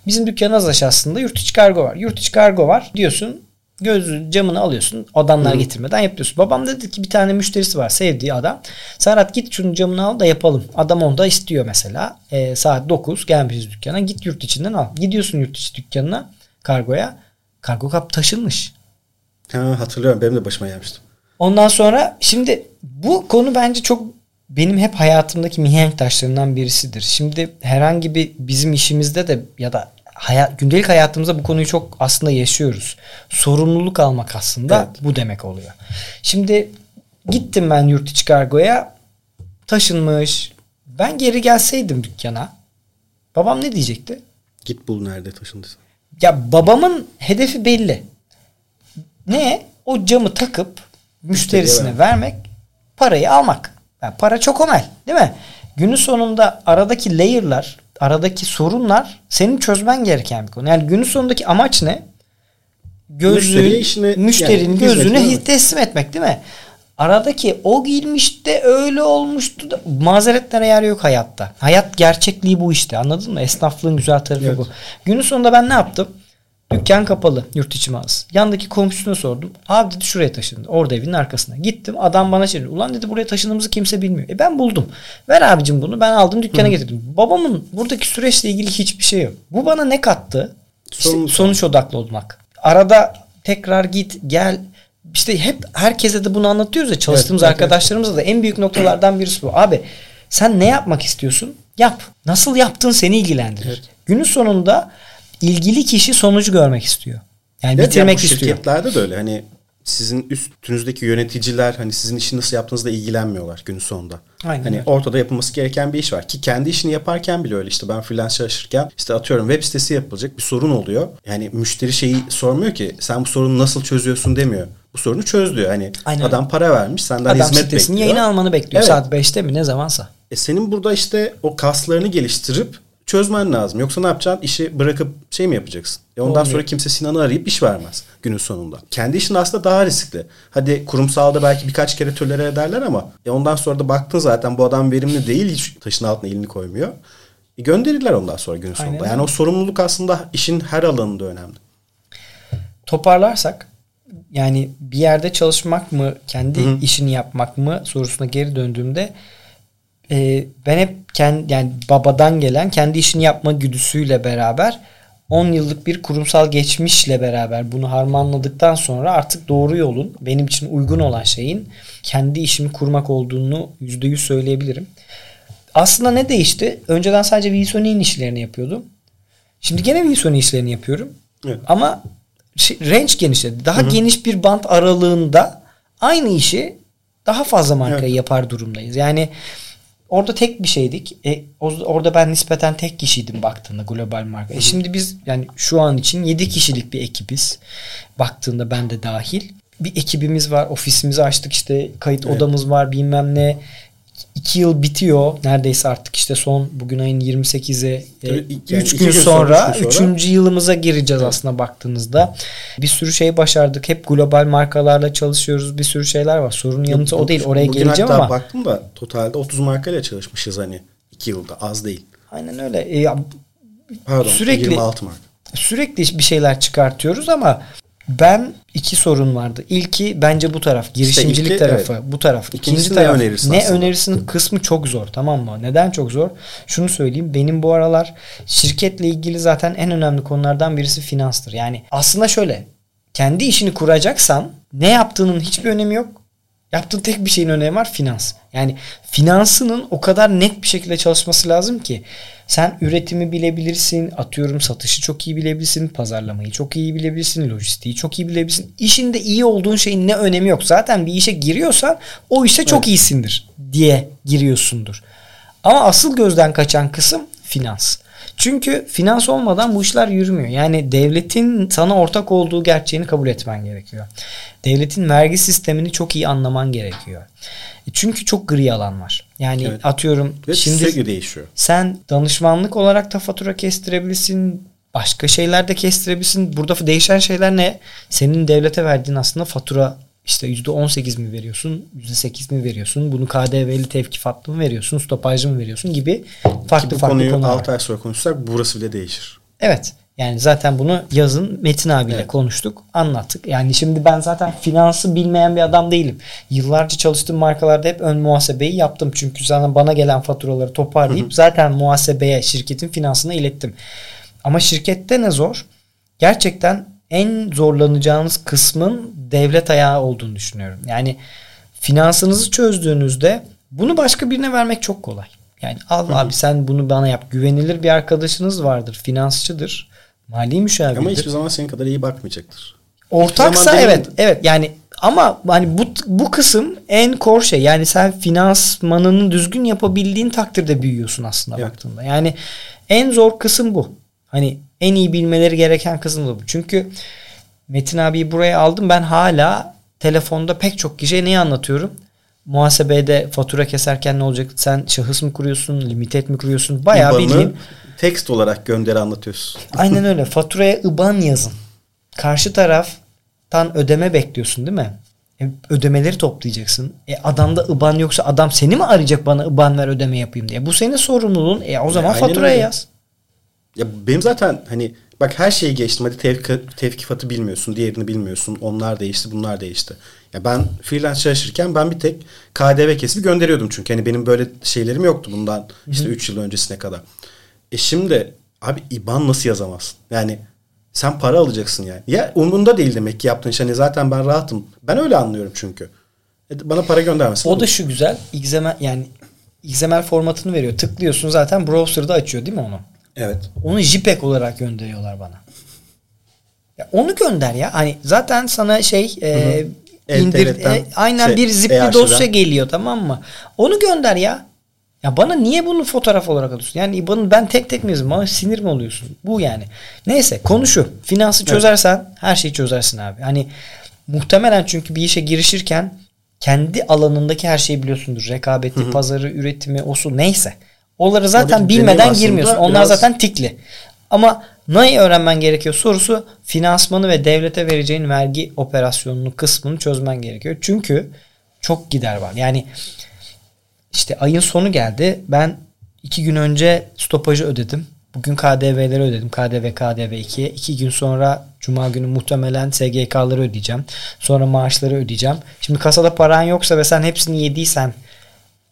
Bizim dükkanın az aşağısında yurt içi kargo var. Yurt içi kargo var diyorsun göz camını alıyorsun. Adamlar getirmeden yapıyorsun. Babam dedi ki bir tane müşterisi var sevdiği adam. Serhat git şunun camını al da yapalım. Adam onda istiyor mesela. E, saat 9 gelmişiz dükkana. Git yurt içinden al. Gidiyorsun yurt içi dükkanına kargoya. Kargo kap taşınmış. Ha, hatırlıyorum. Benim de başıma gelmişti. Ondan sonra şimdi bu konu bence çok benim hep hayatımdaki mihenk taşlarından birisidir. Şimdi herhangi bir bizim işimizde de ya da hayat, gündelik hayatımızda bu konuyu çok aslında yaşıyoruz. Sorumluluk almak aslında evet. bu demek oluyor. Şimdi gittim ben yurt içi kargoya taşınmış. Ben geri gelseydim dükkana babam ne diyecekti? Git bul nerede taşındıysa. Ya babamın hedefi belli. Ne? O camı takıp müşterisine vermek, parayı almak. Yani para çok omel değil mi? Günün sonunda aradaki layer'lar aradaki sorunlar senin çözmen gereken bir konu. Yani günün sonundaki amaç ne? Gözlüğü, işine, müşterinin yani, gözlüğüne teslim etmek değil mi? Aradaki o giyilmiş de öyle olmuştu da mazeretlere yer yok hayatta. Hayat gerçekliği bu işte anladın mı? Esnaflığın güzel tarafı evet. bu. Günün sonunda ben ne yaptım? Dükkan kapalı yurt içi mağazası. Yandaki komşusuna sordum. Abi dedi şuraya taşındı. Orada evinin arkasına. Gittim adam bana çevirdi. Ulan dedi buraya taşındığımızı kimse bilmiyor. E ben buldum. Ver abicim bunu ben aldım dükkana Hı. getirdim. Babamın buradaki süreçle ilgili hiçbir şey yok. Bu bana ne kattı? İşte sonuç, sonuç odaklı olmak. Arada tekrar git gel işte hep herkese de bunu anlatıyoruz ya çalıştığımız evet, arkadaşlarımıza da en büyük noktalardan birisi bu. Abi sen ne yapmak istiyorsun? Yap. Nasıl yaptığın seni ilgilendirir. Evet. Günün sonunda ilgili kişi sonucu görmek istiyor. Yani evet, bitirmek yani istiyor. Şirketlerde de öyle. Hani sizin üstünüzdeki yöneticiler hani sizin işi nasıl yaptığınızla ilgilenmiyorlar günün sonunda. Aynen hani ortada yapılması gereken bir iş var ki kendi işini yaparken bile öyle işte ben freelance çalışırken işte atıyorum web sitesi yapılacak bir sorun oluyor. Yani müşteri şeyi sormuyor ki sen bu sorunu nasıl çözüyorsun demiyor. Bu sorunu çöz diyor. Hani Aynen. adam para vermiş senden adam hizmet bekliyor. Adam yayını almanı bekliyor evet. saat 5'te mi ne zamansa. E senin burada işte o kaslarını geliştirip çözmen lazım. Yoksa ne yapacaksın? İşi bırakıp şey mi yapacaksın? E ondan Olmuyor. sonra kimse Sinan'ı arayıp iş vermez günün sonunda. Kendi işin aslında daha riskli. Hadi kurumsalda belki birkaç kere tölere ederler ama e ondan sonra da baktın zaten bu adam verimli değil hiç taşın altına elini koymuyor. E gönderirler ondan sonra günün sonunda. Aynen. Yani o sorumluluk aslında işin her alanında önemli. Toparlarsak yani bir yerde çalışmak mı, kendi Hı-hı. işini yapmak mı sorusuna geri döndüğümde e, ben hep kendi yani babadan gelen kendi işini yapma güdüsüyle beraber 10 yıllık bir kurumsal geçmişle beraber bunu harmanladıktan sonra artık doğru yolun benim için uygun olan şeyin kendi işimi kurmak olduğunu %100 söyleyebilirim. Aslında ne değişti? Önceden sadece Wilson'in işlerini yapıyordum. Şimdi gene Wilson'in işlerini yapıyorum. Evet. Ama şey, range genişledi. Daha Hı-hı. geniş bir bant aralığında aynı işi daha fazla markaya evet. yapar durumdayız. Yani Orada tek bir şeydik. E, orada ben nispeten tek kişiydim baktığında global marka. E şimdi biz yani şu an için 7 kişilik bir ekibiz. Baktığında ben de dahil. Bir ekibimiz var. Ofisimizi açtık işte kayıt evet. odamız var bilmem ne iki yıl bitiyor. Neredeyse artık işte son bugün ayın 28'i 3 yani gün, gün sonra 3. yılımıza gireceğiz evet. aslında baktığınızda. Bir sürü şey başardık. Hep global markalarla çalışıyoruz. Bir sürü şeyler var. Sorunun yanıtı o değil. Oraya bugün geleceğim ama. baktım da totalde 30 markayla çalışmışız hani 2 yılda az değil. Aynen öyle. E, ya, Pardon Sürekli- 26 Mart. sürekli bir şeyler çıkartıyoruz ama ben iki sorun vardı. İlki bence bu taraf. Girişimcilik ilki, tarafı. Bu taraf. İkincisi İkinci ne taraf. önerirsin Ne aslında? önerirsin kısmı çok zor tamam mı? Neden çok zor? Şunu söyleyeyim. Benim bu aralar şirketle ilgili zaten en önemli konulardan birisi finanstır. Yani aslında şöyle. Kendi işini kuracaksan ne yaptığının hiçbir önemi yok. Yaptığın tek bir şeyin önemi var finans. Yani finansının o kadar net bir şekilde çalışması lazım ki sen üretimi bilebilirsin, atıyorum satışı çok iyi bilebilirsin, pazarlamayı çok iyi bilebilirsin, lojistiği çok iyi bilebilirsin. İşinde iyi olduğun şeyin ne önemi yok. Zaten bir işe giriyorsan o işte çok Evet. iyisindir diye giriyorsundur. Ama asıl gözden kaçan kısım finans. Çünkü finans olmadan bu işler yürümüyor. Yani devletin sana ortak olduğu gerçeğini kabul etmen gerekiyor. Devletin vergi sistemini çok iyi anlaman gerekiyor. E Çünkü çok gri alan var. Yani Evet. atıyorum Ve şimdi sürekli değişiyor. sen danışmanlık olarak da fatura kestirebilirsin. Başka şeyler de kestirebilirsin. Burada değişen şeyler ne? Senin devlete verdiğin aslında fatura işte %18 mi veriyorsun? %8 mi veriyorsun? Bunu KDV'li tevkifatlı mı veriyorsun? Stopajlı mı veriyorsun? Gibi farklı Ki bu farklı konuyu konular. 6 ay sonra konuşsak burası bile değişir. Evet. Yani zaten bunu yazın Metin abiyle Evet. konuştuk, anlattık. Yani şimdi ben zaten finansı bilmeyen bir adam değilim. Yıllarca çalıştığım markalarda hep ön muhasebeyi yaptım. Çünkü zaten bana gelen faturaları toparlayıp zaten muhasebeye, şirketin finansına ilettim. Ama şirkette ne zor? Gerçekten en zorlanacağınız kısmın devlet ayağı olduğunu düşünüyorum. Yani finansınızı çözdüğünüzde bunu başka birine vermek çok kolay. Yani al abi sen bunu bana yap. Güvenilir bir arkadaşınız vardır. Finansçıdır. Mali müşavirdir. Ama hiçbir zaman senin kadar iyi bakmayacaktır. Ortaksa zaman evet. benim- Evet yani ama hani bu bu kısım en core şey. Yani sen finansmanını düzgün yapabildiğin takdirde büyüyorsun aslında Evet. baktığında. Yani en zor kısım bu. Hani en iyi bilmeleri gereken kısım da bu. Çünkü Metin abiyi buraya aldım. Ben hala telefonda pek çok kişiye neyi anlatıyorum? Muhasebede fatura keserken ne olacak? Sen şahıs mı kuruyorsun? Limited mi kuruyorsun? Bayağı İBAN'ı bildiğin tekst olarak gönderi anlatıyorsun. Aynen öyle. Faturaya IBAN yazın. Karşı taraftan ödeme bekliyorsun değil mi? E, ödemeleri toplayacaksın. E, adamda IBAN yoksa adam seni mi arayacak bana IBAN ver ödeme yapayım diye. Bu senin sorumluluğun. E, o zaman aynen faturaya öyle. yaz. Ya benim zaten hani bak her şeyi geçtim. Hadi tevk tevkifatı bilmiyorsun, diğerini bilmiyorsun. Onlar değişti, bunlar değişti. Ya ben freelance çalışırken ben bir tek KDV kesip gönderiyordum çünkü hani benim böyle şeylerim yoktu bundan işte 3 yıl öncesine kadar. E şimdi abi IBAN nasıl yazamazsın? Yani sen para alacaksın yani. Ya umrunda değil demek ki yaptığın şey. Hani zaten ben rahatım. Ben öyle anlıyorum çünkü. E, bana para göndermesin. O da şu güzel. XML yani XML formatını veriyor. Tıklıyorsun zaten browser'da açıyor değil mi onu? Evet. Onu JPEG olarak gönderiyorlar bana. Ya onu gönder ya. Hani zaten sana şey e, indir LTR'den e, aynen şey, bir zipli EAŞ'den. dosya geliyor tamam mı? Onu gönder ya. Ya bana niye bunu fotoğraf olarak atıyorsun? Yani bunu ben tek tek mi yazayım? Bana sinir mi oluyorsun? Bu yani. Neyse konu şu. Finansı çözersen her şeyi çözersin abi. Hani muhtemelen çünkü bir işe girişirken kendi alanındaki her şeyi biliyorsundur. Rekabeti, pazarı, üretimi, osu neyse. Onları zaten Oradaki bilmeden girmiyorsun. Onlar biraz- zaten tikli. Ama neyi öğrenmen gerekiyor sorusu finansmanı ve devlete vereceğin vergi operasyonunu kısmını çözmen gerekiyor. Çünkü çok gider var. Yani işte ayın sonu geldi. Ben iki gün önce stopajı ödedim. Bugün KDV'leri ödedim. KDV, KDV 2'ye. İki gün sonra Cuma günü muhtemelen SGK'ları ödeyeceğim. Sonra maaşları ödeyeceğim. Şimdi kasada paran yoksa ve sen hepsini yediysen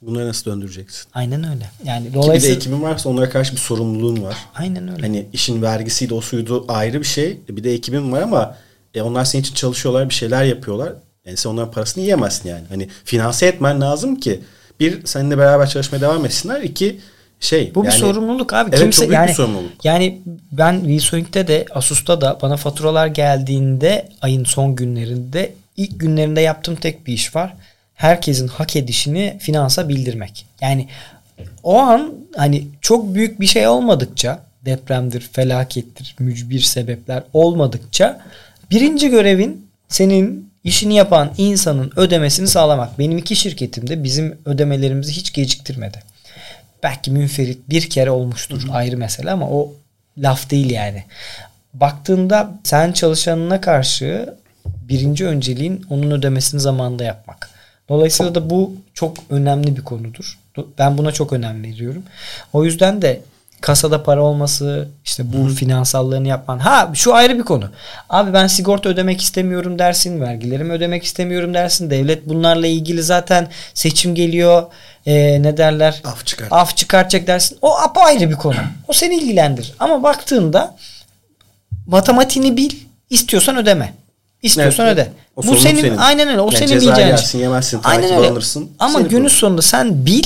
Bunları nasıl döndüreceksin? aynen öyle. Yani Ki bir de dolayısıyla ekibin varsa onlara karşı bir sorumluluğun var. aynen öyle. Hani işin vergisiydi o suydu ayrı bir şey. Bir de ekibin var ama e, onlar senin için çalışıyorlar bir şeyler yapıyorlar. Yani sen onların parasını yiyemezsin yani. Hani finanse etmen lazım ki bir seninle beraber çalışmaya devam etsinler. İki şey. Bu bir yani- sorumluluk abi. Evet, Kimse çok büyük bir yani sorumluluk. yani ben Wilsoning'de de Asus'ta da bana faturalar geldiğinde ayın son günlerinde ilk günlerinde yaptığım tek bir iş var. Herkesin hak edişini finansa bildirmek. Yani o an hani çok büyük bir şey olmadıkça depremdir, felakettir, mücbir sebepler olmadıkça birinci görevin senin işini yapan insanın ödemesini sağlamak. Benim iki şirketimde bizim ödemelerimizi hiç geciktirmedi. Belki münferit bir kere olmuştur ayrı mesele ama o laf değil yani. Baktığında sen çalışanına karşı birinci önceliğin onun ödemesini zamanında yapmak. Dolayısıyla da bu çok önemli bir konudur. Ben buna çok önem veriyorum. O yüzden de kasada para olması, işte bu finansallarını yapman. Ha şu ayrı bir konu. Abi ben sigorta ödemek istemiyorum dersin, vergilerimi ödemek istemiyorum dersin. Devlet bunlarla ilgili zaten seçim geliyor. Ee, ne derler? Af çıkar. Af çıkartacak dersin. O apayrı bir konu. O seni ilgilendirir. Ama baktığında matematiğini bil, istiyorsan ödeme. İstiyorsan Evet, öde. o Bu senin, senin. aynen öyle. O Yani senin bileceğin. yersin, yemezsin, Aynen öyle. alınırsın. Ama günün problem. sonunda sen bil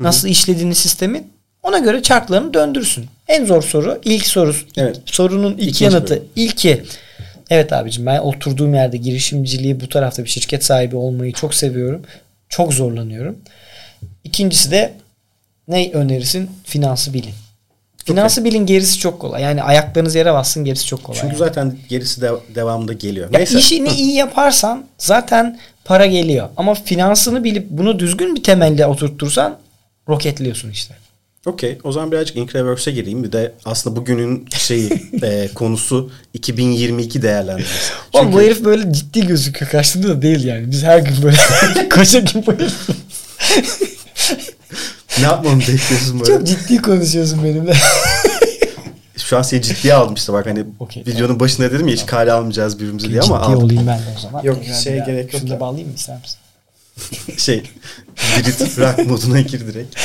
nasıl işlediğini sistemin. Ona göre çarklarını döndürsün. En zor soru ilk sorusu. Evet. Sorunun ilk İkinci yanıtı. bölüm. İlki evet abicim ben oturduğum yerde girişimciliği bu tarafta bir şirket sahibi olmayı çok seviyorum. Çok zorlanıyorum. İkincisi de ne önerirsin? Finansı bilin. Finansı bilin gerisi çok kolay. Yani ayaklarınız yere bassın gerisi çok kolay. Çünkü yani. zaten gerisi de devamında geliyor. Ya Neyse. işini iyi yaparsan zaten para geliyor. Ama finansını bilip bunu düzgün bir temelde oturtursan roketliyorsun işte. Okey. O zaman birazcık Increverse'e gireyim. Bir de aslında bugünün şeyi e, konusu 2022 değerlendirmesi. Oğlum Çünkü bu herif böyle ciddi gözüküyor. Karşında da değil yani. Biz her gün böyle koca gibi böyle. Ne yapmamı bekliyorsun böyle? Çok ciddi konuşuyorsun benimle. Şu an seni ciddiye aldım işte bak hani Okey, videonun başında dedim ya hiç kale almayacağız birbirimizi diye ama ciddi olayım ben de o zaman. Yok, Tekrar daha. gerek yok Şunu da ya. bağlayayım mı ister misin? şey Brit rock moduna gir direkt.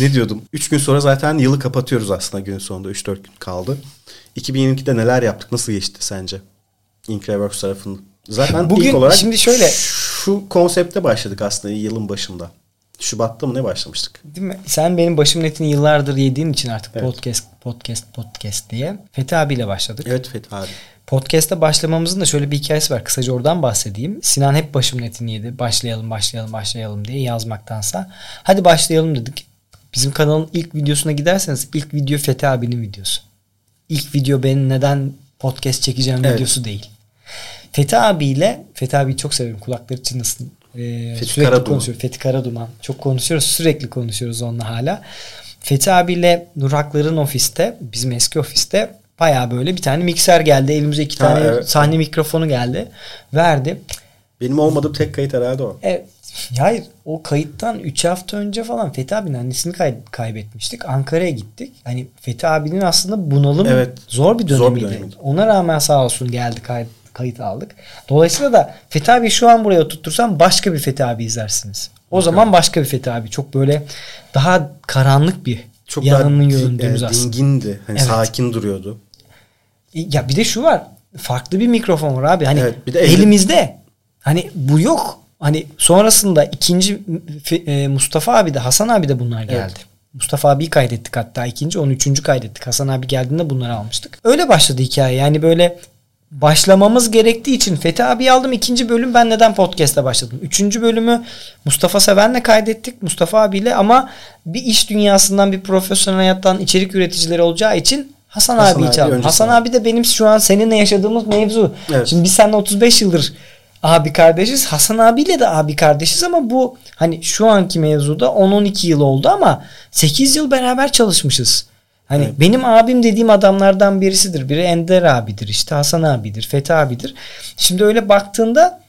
ne diyordum? 3 gün sonra zaten yılı kapatıyoruz aslında günün sonunda. 3-4 gün kaldı. 2022'de neler yaptık? Nasıl geçti sence? Increverse tarafında. Zaten Bugün- ilk olarak şimdi şöyle- şu konsepte başladık aslında yılın başında. Şubat'ta mı ne başlamıştık? Değil mi? Sen benim başımın etini yıllardır yediğin için artık Evet. podcast podcast podcast diye Fethi abiyle başladık. Evet Fethi abi. Podcast'ta başlamamızın da şöyle bir hikayesi var. Kısaca oradan bahsedeyim. Sinan hep başımın etini yedi. Başlayalım, başlayalım, başlayalım diye yazmaktansa. Hadi başlayalım dedik. Bizim kanalın ilk videosuna giderseniz ilk video Fethi abinin videosu. İlk video benim neden podcast çekeceğim Evet. videosu değil. Fethi abiyle, Fethi abiyi çok severim. Kulakları çınlasın. Ee, Fethi sürekli Karaduman. konuşuyoruz. Fethi Karaduman. Çok konuşuyoruz. Sürekli konuşuyoruz onunla hala. Fethi abiyle Nur Haklar'ın ofiste, bizim eski ofiste bayağı böyle bir tane mikser geldi. Elimize iki Ha, tane evet. sahne mikrofonu geldi. Verdi. Benim olmadığım tek kayıt herhalde o. E, hayır o kayıttan 3 hafta önce falan Fethi abinin annesini kay- kaybetmiştik. Ankara'ya gittik. Hani Fethi abinin aslında bunalım Evet. zor bir Zor bir dönemiydi. dönemiydi. Ona rağmen sağ olsun geldi kay- kayıt aldık. Dolayısıyla da Fethi abi şu an buraya oturtursam başka bir Fethi abi izlersiniz. O zaman başka bir Fethi abi. Çok böyle daha karanlık bir Çok yanının yöndüğümüz e, aslında. dingindi. Hani Evet. sakin duruyordu. Ya bir de şu var. Farklı bir mikrofon var abi. Hani Evet, bir de elimizde. Hani bu yok. Hani sonrasında ikinci e, Mustafa abi de Hasan abi de bunlar geldi. Evet. Mustafa abiyi kaydettik hatta ikinci. Onu üçüncü kaydettik. Hasan abi geldiğinde bunları almıştık. Öyle başladı hikaye. Yani böyle başlamamız gerektiği için Fethi abi aldım. ikinci bölüm ben neden podcast'e başladım? Üçüncü bölümü Mustafa Seven'le kaydettik. Mustafa abiyle ama bir iş dünyasından bir profesyonel hayattan içerik üreticileri olacağı için Hasan, Hasan abiyi abi öncesi Hasan abi de benim şu an seninle yaşadığımız mevzu. Evet. Şimdi biz seninle 35 yıldır abi kardeşiz. Hasan abiyle de abi kardeşiz ama bu hani şu anki mevzuda 10-12 yıl oldu ama 8 yıl beraber çalışmışız. Hani Evet. benim abim dediğim adamlardan birisidir. Biri Ender abidir işte Hasan abidir, Fethi abidir. Şimdi öyle baktığında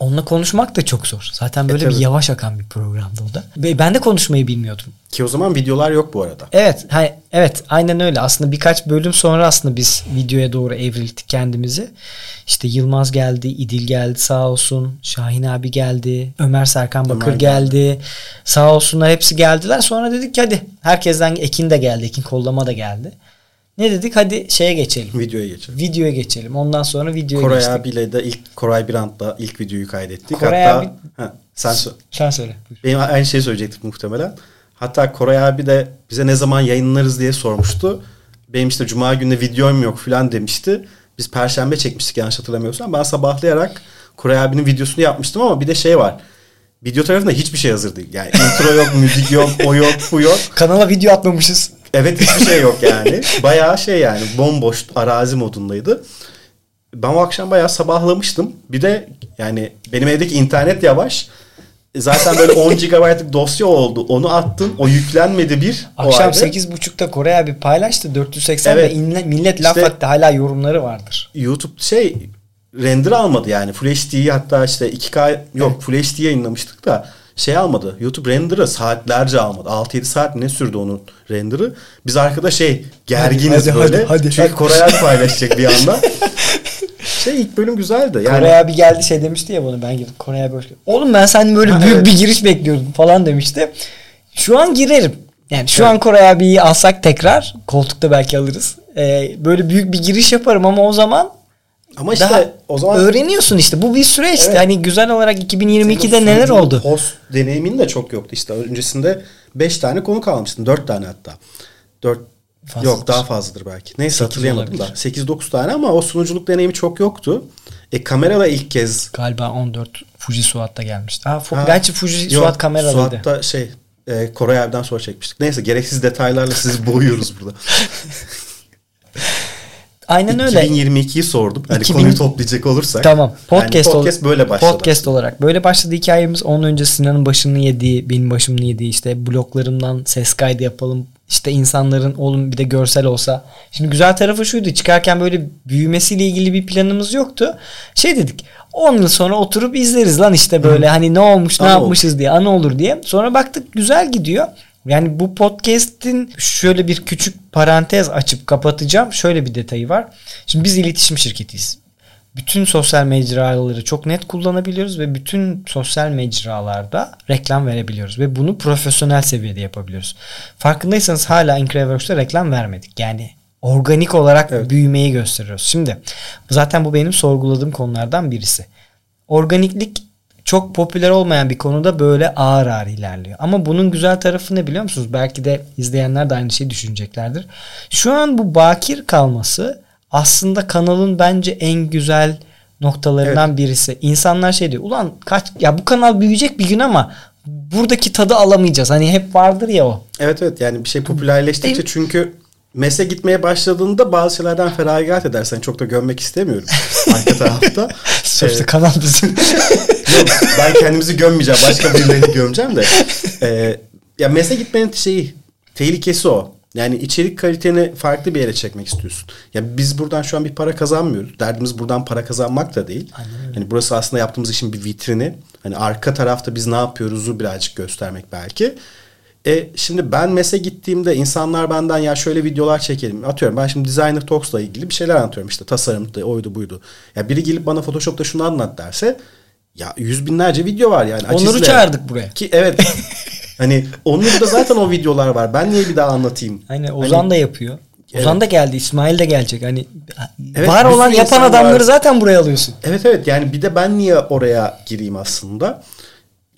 onunla konuşmak da çok zor. Zaten böyle bir E, tabii. yavaş akan bir programdı o da. Ve ben de konuşmayı bilmiyordum. Ki o zaman videolar yok bu arada. Evet, hani evet aynen öyle. Aslında birkaç bölüm sonra aslında biz videoya doğru evrildik kendimizi. İşte Yılmaz geldi, İdil geldi sağ olsun. Şahin abi geldi, Ömer Serkan Bakır Ömer geldi. Sağ olsunlar hepsi geldiler. Sonra dedik ki hadi herkesten Ekin de geldi, Ekin kollama da geldi. Ne dedik hadi şeye geçelim. Videoya geçelim. Videoya geçelim. Ondan sonra videoya Koray geçtik. abiyle de ilk Koray Birant'la ilk videoyu kaydettik. Koray Hatta abi- ha, sen sö- Sen söyle. buyur. benim aynı şeyi söyleyecektik muhtemelen. Hatta Koray abi de bize ne zaman yayınlarız diye sormuştu. Benim işte cuma günü videom yok falan demişti. Biz perşembe çekmiştik yanlış hatırlamıyorsam. Ben sabahlayarak Koray abinin videosunu yapmıştım ama bir de şey var. Video tarafında hiçbir şey hazır değil. Yani intro yok, müzik yok, o yok, bu yok. Kanala video atmamışız. Evet hiçbir şey yok yani. Bayağı şey yani bomboş arazi modundaydı. Ben o akşam bayağı sabahlamıştım. Bir de yani benim evdeki internet yavaş. Zaten böyle 10 GB'lık dosya oldu. Onu attım. O yüklenmedi bir. Akşam halde. 8.30'da Kore abi paylaştı. 480 Evet. ve inle- millet laf İşte- attı. Hala yorumları vardır. YouTube şey render almadı yani. Full HD'yi hatta işte 2K yok Full HD yayınlamıştık da şey almadı. YouTube render'ı saatlerce almadı. 6-7 saat ne sürdü onun render'ı. Biz arkada şey gerginiz Hadi, hadi, böyle. hadi, hadi, Çünkü hadi. Koray Alp paylaşacak bir anda. şey ilk bölüm güzeldi. Yani Koray abi geldi şey demişti ya bana ben girdim. Koray abi hoş. Oğlum ben senden böyle büyük evet. bir giriş bekliyordum falan demişti. Şu an girerim. Yani şu Evet. an Koray abiyi alsak tekrar koltukta belki alırız. Ee, böyle büyük bir giriş yaparım ama o zaman ama işte daha o zaman öğreniyorsun işte. Bu bir süreçti. Evet. Hani güzel olarak 2022'de Senin o neler oldu? Host deneyimin de çok yoktu işte. Öncesinde 5 tane konu kalmıştın. 4 tane hatta. 4 Fazladır. Yok daha fazladır belki. Neyse hatırlayamadım da. olabilir. 8-9 tane ama o sunuculuk deneyimi çok yoktu. E kamerada ilk kez Galiba 14 Fuji Suat'ta gelmişti. Ha, Ha, Gerçi Fuji yok, Suat kameralıydı. Suat'ta şey e, Koray Erden sonra çekmiştik. Neyse gereksiz detaylarla sizi boğuyoruz burada. Aynen öyle. 2022'yi sordum. Yani 2000 konuyu toplayacak olursak. Tamam. Podcast, yani podcast ol- böyle başladı. Podcast olarak. Böyle başladı hikayemiz. Onun önce Sinan'ın başını yediği, benim başımını yediği işte bloklarımdan ses kaydı yapalım. İşte insanların oğlum bir de görsel olsa. Şimdi güzel tarafı şuydu. Çıkarken böyle büyümesiyle ilgili bir planımız yoktu. Şey dedik. 10 yıl sonra oturup izleriz lan işte böyle hani ne olmuş ne Anı yapmışız diye anı olur diye. Sonra baktık güzel gidiyor. Yani bu podcast'in şöyle bir küçük parantez açıp kapatacağım. Şöyle bir detayı var. Şimdi biz iletişim şirketiyiz bütün sosyal mecraları çok net kullanabiliyoruz ve bütün sosyal mecralarda reklam verebiliyoruz ve bunu profesyonel seviyede yapabiliyoruz. Farkındaysanız hala Increworks'ta reklam vermedik. Yani organik olarak Evet. büyümeyi gösteriyoruz. Şimdi zaten bu benim sorguladığım konulardan birisi. Organiklik çok popüler olmayan bir konuda böyle ağır ağır ilerliyor. Ama bunun güzel tarafı ne biliyor musunuz? Belki de izleyenler de aynı şeyi düşüneceklerdir. Şu an bu bakir kalması aslında kanalın bence en güzel noktalarından birisi. İnsanlar şey diyor. Ulan kaç ya bu kanal büyüyecek bir gün ama buradaki tadı alamayacağız. Hani hep vardır ya o. Evet evet yani bir şey popülerleştikçe çünkü mese gitmeye başladığında bazı şeylerden feragat edersen çok da gömmek istemiyorum arka tarafta. Sonuçta Ee, kanal bizim. Yok ben kendimizi gömmeyeceğim. Başka birilerini gömeceğim de. Ee, ya mese gitmenin şeyi tehlikesi o. Yani içerik kaliteni farklı bir yere çekmek istiyorsun. Ya biz buradan şu an bir para kazanmıyoruz. Derdimiz buradan para kazanmak da değil. Hani burası aslında yaptığımız işin bir vitrini. Hani arka tarafta biz ne yapıyoruzu birazcık göstermek belki. E şimdi ben MES'e gittiğimde insanlar benden ya şöyle videolar çekelim. Atıyorum ben şimdi Designer Talks'la ilgili bir şeyler anlatıyorum işte tasarımda oydu buydu. Ya biri gelip bana Photoshop'ta şunu anlat derse ya yüz binlerce video var yani. İzle. çağırdık buraya. Ki evet. hani Onur'da zaten o videolar var. Ben niye bir daha anlatayım? Aynen Ozan Hani- da yapıyor. Ozan da geldi, İsmail de gelecek. Hani Evet, var olan yapan adamları var. zaten buraya alıyorsun. Evet evet yani bir de ben niye oraya gireyim aslında?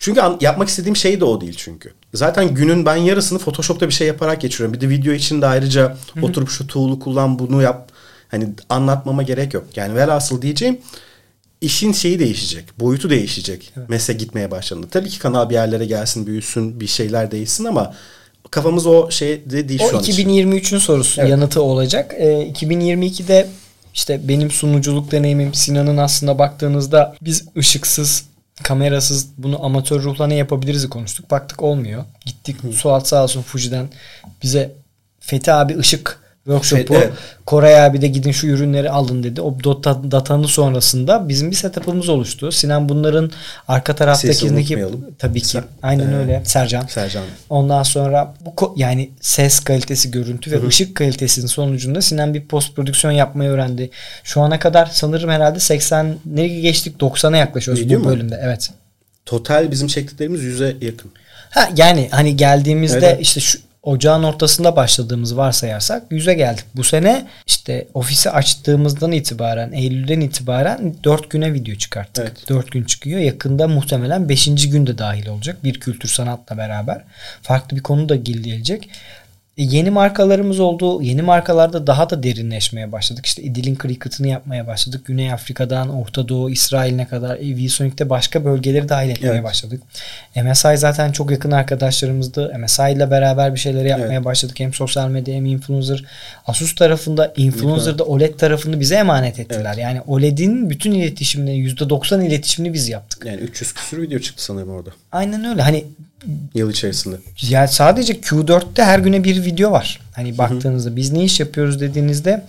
Çünkü yapmak istediğim şey de o değil çünkü. Zaten günün ben yarısını Photoshop'ta bir şey yaparak geçiriyorum. Bir de video için de ayrıca oturup şu tool'u kullan bunu yap. Hani anlatmama gerek yok. Yani velhasıl diyeceğim işin şeyi değişecek. Boyutu değişecek. Mesle gitmeye başladığında. Tabii ki kanal bir yerlere gelsin, büyüsün, bir şeyler değişsin ama kafamız o şey de değil O şu an için. 2023'ün sorusu Evet. yanıtı olacak. Ee, 2022'de işte benim sunuculuk deneyimim Sinan'ın aslında baktığınızda biz ışıksız, kamerasız bunu amatör ruhla ne yapabiliriz konuştuk. Baktık olmuyor. Gittik Suat sağ olsun Fuji'den bize Fethi abi ışık workshop'u Evet. Koray abi de gidin şu ürünleri alın dedi. O data, datanın sonrasında bizim bir setup'ımız oluştu. Sinan bunların arka taraftakindeki tabii ki aynen Ee, öyle Sercan. Sercan. Ondan sonra bu yani ses kalitesi, görüntü ve ışık kalitesinin sonucunda Sinan bir post prodüksiyon yapmayı öğrendi. Şu ana kadar sanırım herhalde 80'leri geçtik 90'a yaklaşıyoruz Video bu mu? bölümde. Evet. Total bizim çektiklerimiz yüze yakın. Ha yani hani geldiğimizde Evet. işte şu ocağın ortasında başladığımız varsayarsak yüze geldik. Bu sene işte ofisi açtığımızdan itibaren Eylül'den itibaren 4 güne video çıkarttık. Evet. 4 gün çıkıyor. Yakında muhtemelen 5. günde dahil olacak. Bir kültür sanatla beraber. Farklı bir konu da gelecek. E, yeni markalarımız oldu. Yeni markalarda daha da derinleşmeye başladık. İşte İdil'in cricket'ını yapmaya başladık. Güney Afrika'dan Orta Doğu, İsrail'ine kadar e, VSonic'te başka bölgeleri dahil etmeye Evet. başladık. MSI zaten çok yakın arkadaşlarımızdı. MSI ile beraber bir şeyleri yapmaya Evet. başladık. Hem sosyal medya hem influencer. Asus tarafında influencer'da OLED tarafını bize emanet ettiler. Evet. Yani OLED'in bütün iletişimini %90 iletişimini biz yaptık. Yani 300 küsür video çıktı sanırım orada. Aynen öyle. Hani Yıl içerisinde. yani sadece Q4'te her güne bir video var. Hani baktığınızda biz ne iş yapıyoruz dediğinizde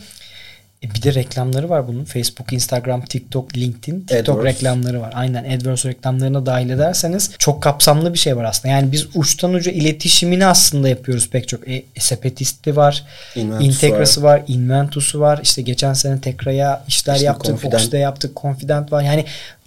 E bir de reklamları var bunun. Facebook, Instagram, TikTok, LinkedIn, TikTok AdWords. reklamları var. Aynen AdWords reklamlarına dahil ederseniz çok kapsamlı bir şey var aslında. Yani biz uçtan uca iletişimini aslında yapıyoruz pek çok. E, Sepetisti var, Inventus Integrası var. Inventus'u var. İşte geçen sene Tekra'ya işler İşte yaptık. Confident. Ox'da yaptık. Confident var. Yani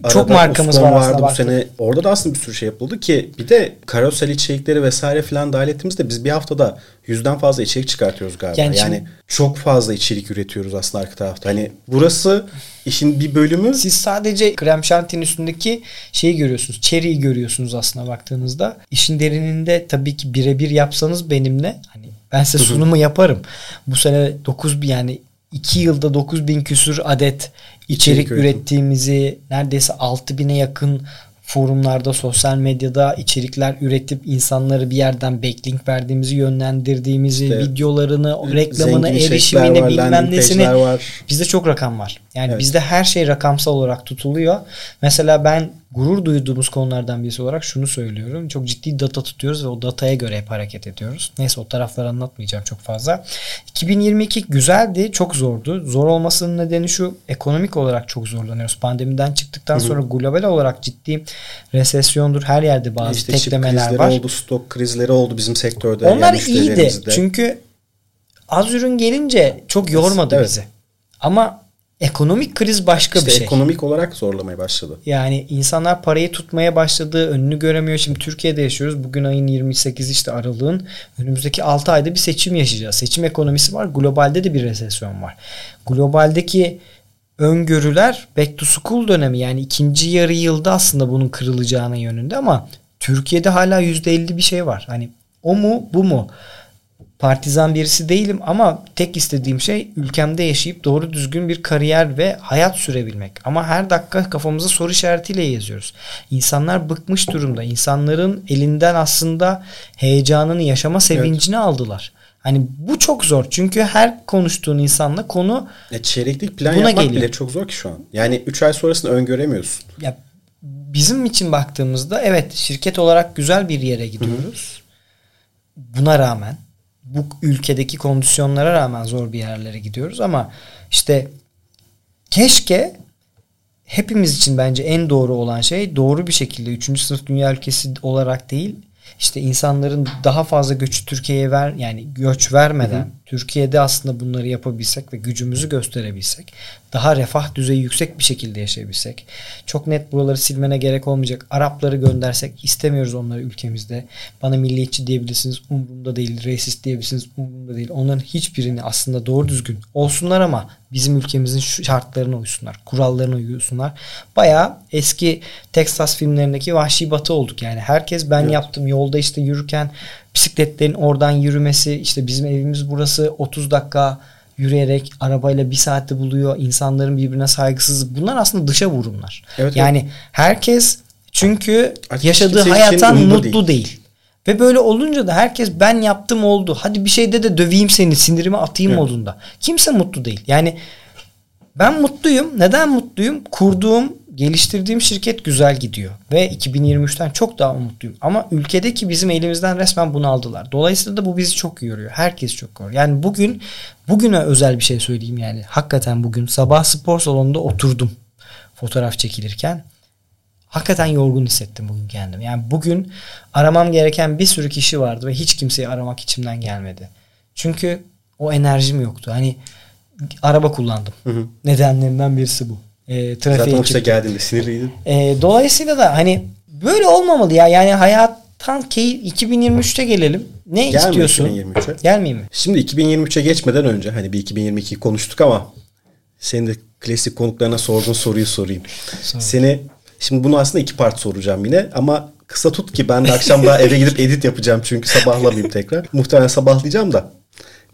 çok markamız Uscon var vardı bu sene. Orada da aslında bir sürü şey yapıldı ki bir de karosel içerikleri vesaire falan dahil ettiğimizde biz bir haftada yüzden fazla içerik çıkartıyoruz galiba. Yani Yani, şimdi- çok fazla içerik üretiyoruz aslında arka tarafta. Hani burası işin bir bölümü Siz sadece krem şantinin üstündeki şeyi görüyorsunuz. Cherry'i görüyorsunuz aslında baktığınızda. İşin derininde tabii ki birebir yapsanız benimle hani ben size sunumu yaparım. Bu sene 9 bin yani 2 yılda 9 bin küsür adet içerik İçerik ürettiğimizi neredeyse 6 bine yakın forumlarda, sosyal medyada içerikler üretip insanları bir yerden backlink verdiğimizi, yönlendirdiğimizi, İşte videolarını, reklamını, erişimini, var, bilmem nesini var. Bizde çok rakam var. Yani Evet. bizde her şey rakamsal olarak tutuluyor. Mesela ben gurur duyduğumuz konulardan birisi olarak şunu söylüyorum. Çok ciddi data tutuyoruz ve o dataya göre hep hareket ediyoruz. Neyse o tarafları anlatmayacağım çok fazla. 2022 güzeldi, çok zordu. Zor olmasının nedeni şu ekonomik olarak çok zorlanıyoruz. Pandemiden çıktıktan sonra global olarak ciddi resesyondur. Her yerde bazı işte teklemeler var. oldu, stok krizleri oldu bizim sektörde. Onlar yani iyiydi. Çünkü az ürün gelince çok yormadı Evet. bizi. Ama ekonomik kriz başka İşte bir şey. ekonomik olarak zorlamaya başladı. Yani insanlar parayı tutmaya başladı. Önünü göremiyor. Şimdi Türkiye'de yaşıyoruz. Bugün ayın 28 işte aralığın. Önümüzdeki 6 ayda bir seçim yaşayacağız. Seçim ekonomisi var. Globalde de bir resesyon var. Globaldeki öngörüler back to school dönemi yani ikinci yarı yılda aslında bunun kırılacağına yönünde ama Türkiye'de hala %50 bir şey var. Hani o mu bu mu? Partizan birisi değilim ama tek istediğim şey ülkemde yaşayıp doğru düzgün bir kariyer ve hayat sürebilmek. Ama her dakika kafamıza soru işaretiyle geziyoruz. İnsanlar bıkmış durumda. İnsanların elinden aslında heyecanını, yaşama sevincini aldılar. Hani bu çok zor. Çünkü her konuştuğun insanla konu Ya çeyreklik plan Buna yapmak geliyor. bile çok zor ki şu an. Yani 3 ay sonrasını öngöremiyorsun. ya bizim için baktığımızda evet şirket olarak güzel bir yere gidiyoruz. Buna rağmen bu ülkedeki kondisyonlara rağmen zor bir yerlere gidiyoruz ama işte keşke hepimiz için bence en doğru olan şey doğru bir şekilde 3. sınıf dünya ülkesi olarak değil işte insanların daha fazla göçü Türkiye'ye ver yani göç vermeden Türkiye'de aslında bunları yapabilsek ve gücümüzü gösterebilsek daha refah düzeyi yüksek bir şekilde yaşayabilsek çok net buraları silmene gerek olmayacak Arapları göndersek istemiyoruz onları ülkemizde. Bana milliyetçi diyebilirsiniz umurumda değil racist diyebilirsiniz umurumda değil. Onların hiçbirini aslında doğru düzgün olsunlar ama bizim ülkemizin şu şartlarına uysunlar kurallarına uysunlar. Bayağı eski Texas filmlerindeki vahşi batı olduk yani. Herkes ben Evet. yaptım yolda işte yürürken bisikletlerin oradan yürümesi işte bizim evimiz burası 30 dakika yürüyerek arabayla bir saatte buluyor insanların birbirine saygısızlığı bunlar aslında dışa vurumlar. Evet, yani herkes çünkü Artık yaşadığı hayattan mutlu değil. değil. Ve böyle olunca da herkes ben yaptım oldu. Hadi bir şeyde de döveyim seni sinirimi atayım Evet. modunda. Kimse mutlu değil. Yani ben mutluyum. Neden mutluyum? Kurduğum, geliştirdiğim şirket güzel gidiyor. Ve 2023'ten çok daha mutluyum. Ama ülkedeki bizim elimizden resmen bunu aldılar. Dolayısıyla da bu bizi çok yoruyor. Herkes çok yoruyor. Yani bugün, bugüne özel bir şey söyleyeyim yani. Hakikaten bugün sabah spor salonunda oturdum fotoğraf çekilirken. Hakikaten yorgun hissettim bugün kendimi. Yani bugün aramam gereken bir sürü kişi vardı ve hiç kimseyi aramak içimden gelmedi. Çünkü o enerjim yoktu. Hani araba kullandım. Hı hı. Nedenlerinden birisi bu. E, trafiğe Zaten çıktım. geldiğinde sinirliydin. E, dolayısıyla da hani böyle olmamalı ya. Yani hayattan keyif 2023'te gelelim. Ne Gelme istiyorsun? 2023'e. Gelmeyeyim mi? Şimdi 2023'e geçmeden önce hani bir 2022'yi konuştuk ama senin de klasik konuklarına sorduğun soruyu sorayım. Sor. Seni şimdi bunu aslında iki part soracağım yine ama kısa tut ki ben de akşam daha eve gidip edit yapacağım çünkü sabahlamayayım tekrar. Muhtemelen sabahlayacağım da.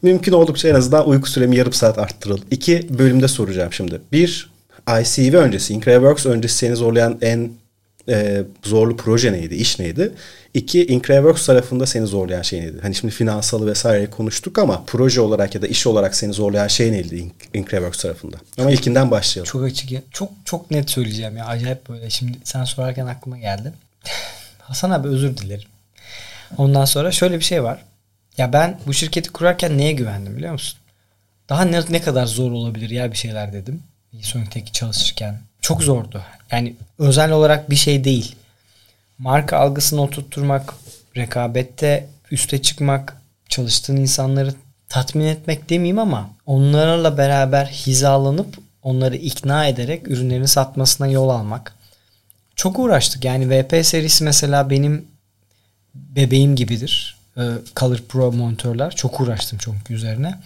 Mümkün oldukça en azından uyku süremi yarım saat arttıralım. İki bölümde soracağım şimdi. Bir, ICV öncesi, Increworks öncesi seni zorlayan en e, zorlu proje neydi, iş neydi? İki, Increworks tarafında seni zorlayan şey neydi? Hani şimdi finansalı vesaire konuştuk ama proje olarak ya da iş olarak seni zorlayan şey neydi In- Increworks tarafında? Ama ilkinden başlayalım. Çok açık ya. Çok çok net söyleyeceğim ya. Acayip böyle. Şimdi sen sorarken aklıma geldi. Hasan abi özür dilerim. Ondan sonra şöyle bir şey var. Ya ben bu şirketi kurarken neye güvendim biliyor musun? daha ne, ne kadar zor olabilir ya bir şeyler dedim. Sony'teki çalışırken. Çok zordu. Yani özel olarak bir şey değil. Marka algısını oturtturmak, rekabette üste çıkmak, çalıştığın insanları tatmin etmek demeyeyim ama onlarla beraber hizalanıp onları ikna ederek ürünlerini satmasına yol almak. Çok uğraştık. Yani VP serisi mesela benim bebeğim gibidir. Ee, Color Pro monitörler. Çok uğraştım çünkü üzerine.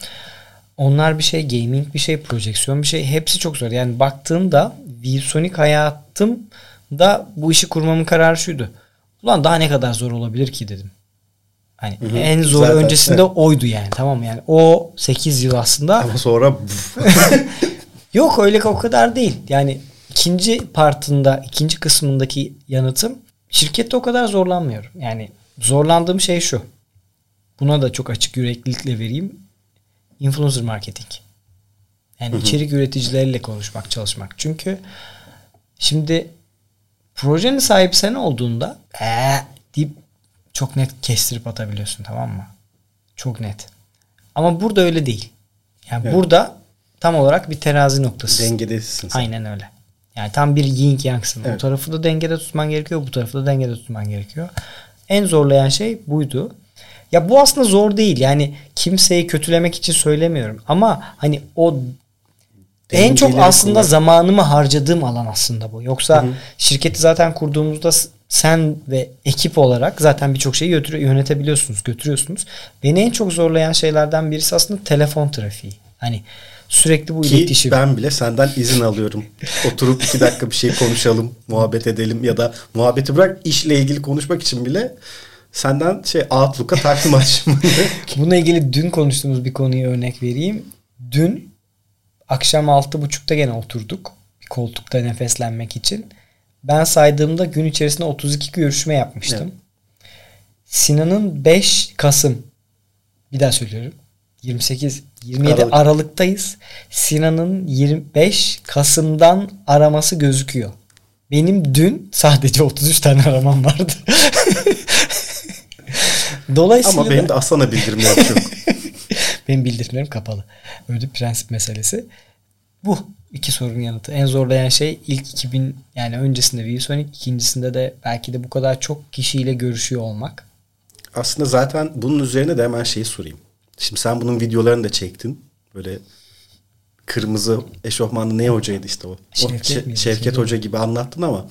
Onlar bir şey, gaming bir şey, projeksiyon bir şey. Hepsi çok zor. Yani baktığımda ViewSonic hayatım da bu işi kurmamın kararı şuydu. Ulan daha ne kadar zor olabilir ki dedim. Hani hı hı. en zor Zaten, öncesinde evet. oydu yani tamam? Yani o 8 yıl aslında. Ama sonra Yok öyle o kadar değil. Yani ikinci partında, ikinci kısmındaki yanıtım şirkette o kadar zorlanmıyorum. Yani zorlandığım şey şu. Buna da çok açık yüreklilikle vereyim. Influencer marketing. Yani içerik üreticileriyle konuşmak, çalışmak. Çünkü şimdi projenin sahibi sen olduğunda ee, deyip çok net kestirip atabiliyorsun tamam mı? Çok net. Ama burada öyle değil. Yani evet. burada tam olarak bir terazi noktası. Dengedesin sen. Aynen öyle. Yani tam bir yin yangsın. Evet. O tarafı da dengede tutman gerekiyor. Bu tarafı da dengede tutman gerekiyor. En zorlayan şey buydu. Ya bu aslında zor değil. Yani kimseyi kötülemek için söylemiyorum. Ama hani o en çok aslında kullan. zamanımı harcadığım alan aslında bu. Yoksa hı hı. şirketi zaten kurduğumuzda sen ve ekip olarak zaten birçok şeyi götür yönetebiliyorsunuz, götürüyorsunuz. Beni en çok zorlayan şeylerden birisi aslında telefon trafiği. Hani sürekli bu Ki iletişim. ben bile senden izin alıyorum. Oturup iki dakika bir şey konuşalım, muhabbet edelim ya da muhabbeti bırak işle ilgili konuşmak için bile senden şey Outlook'a takdim açımını. Bununla ilgili dün konuştuğumuz bir konuyu örnek vereyim. Dün akşam altı buçukta gene oturduk. Bir koltukta nefeslenmek için. Ben saydığımda gün içerisinde 32 görüşme yapmıştım. Evet. Sinan'ın 5 Kasım bir daha söylüyorum. 28 27 Aralık. Aralık'tayız. Sinan'ın 25 Kasım'dan araması gözüküyor. Benim dün sadece 33 tane aramam vardı. Dolayısıyla Ama benim de Aslan'a bildirimlerim yok. benim bildirimlerim kapalı. Öyle bir prensip meselesi. Bu iki sorunun yanıtı. En zorlayan şey ilk 2000 yani öncesinde ViewSonic, ikincisinde de belki de bu kadar çok kişiyle görüşüyor olmak. Aslında zaten bunun üzerine de hemen şeyi sorayım. Şimdi sen bunun videolarını da çektin. Böyle kırmızı eşofmanlı ne hocaydı işte o. Şevket, o, Şevket Hoca gibi anlattın ama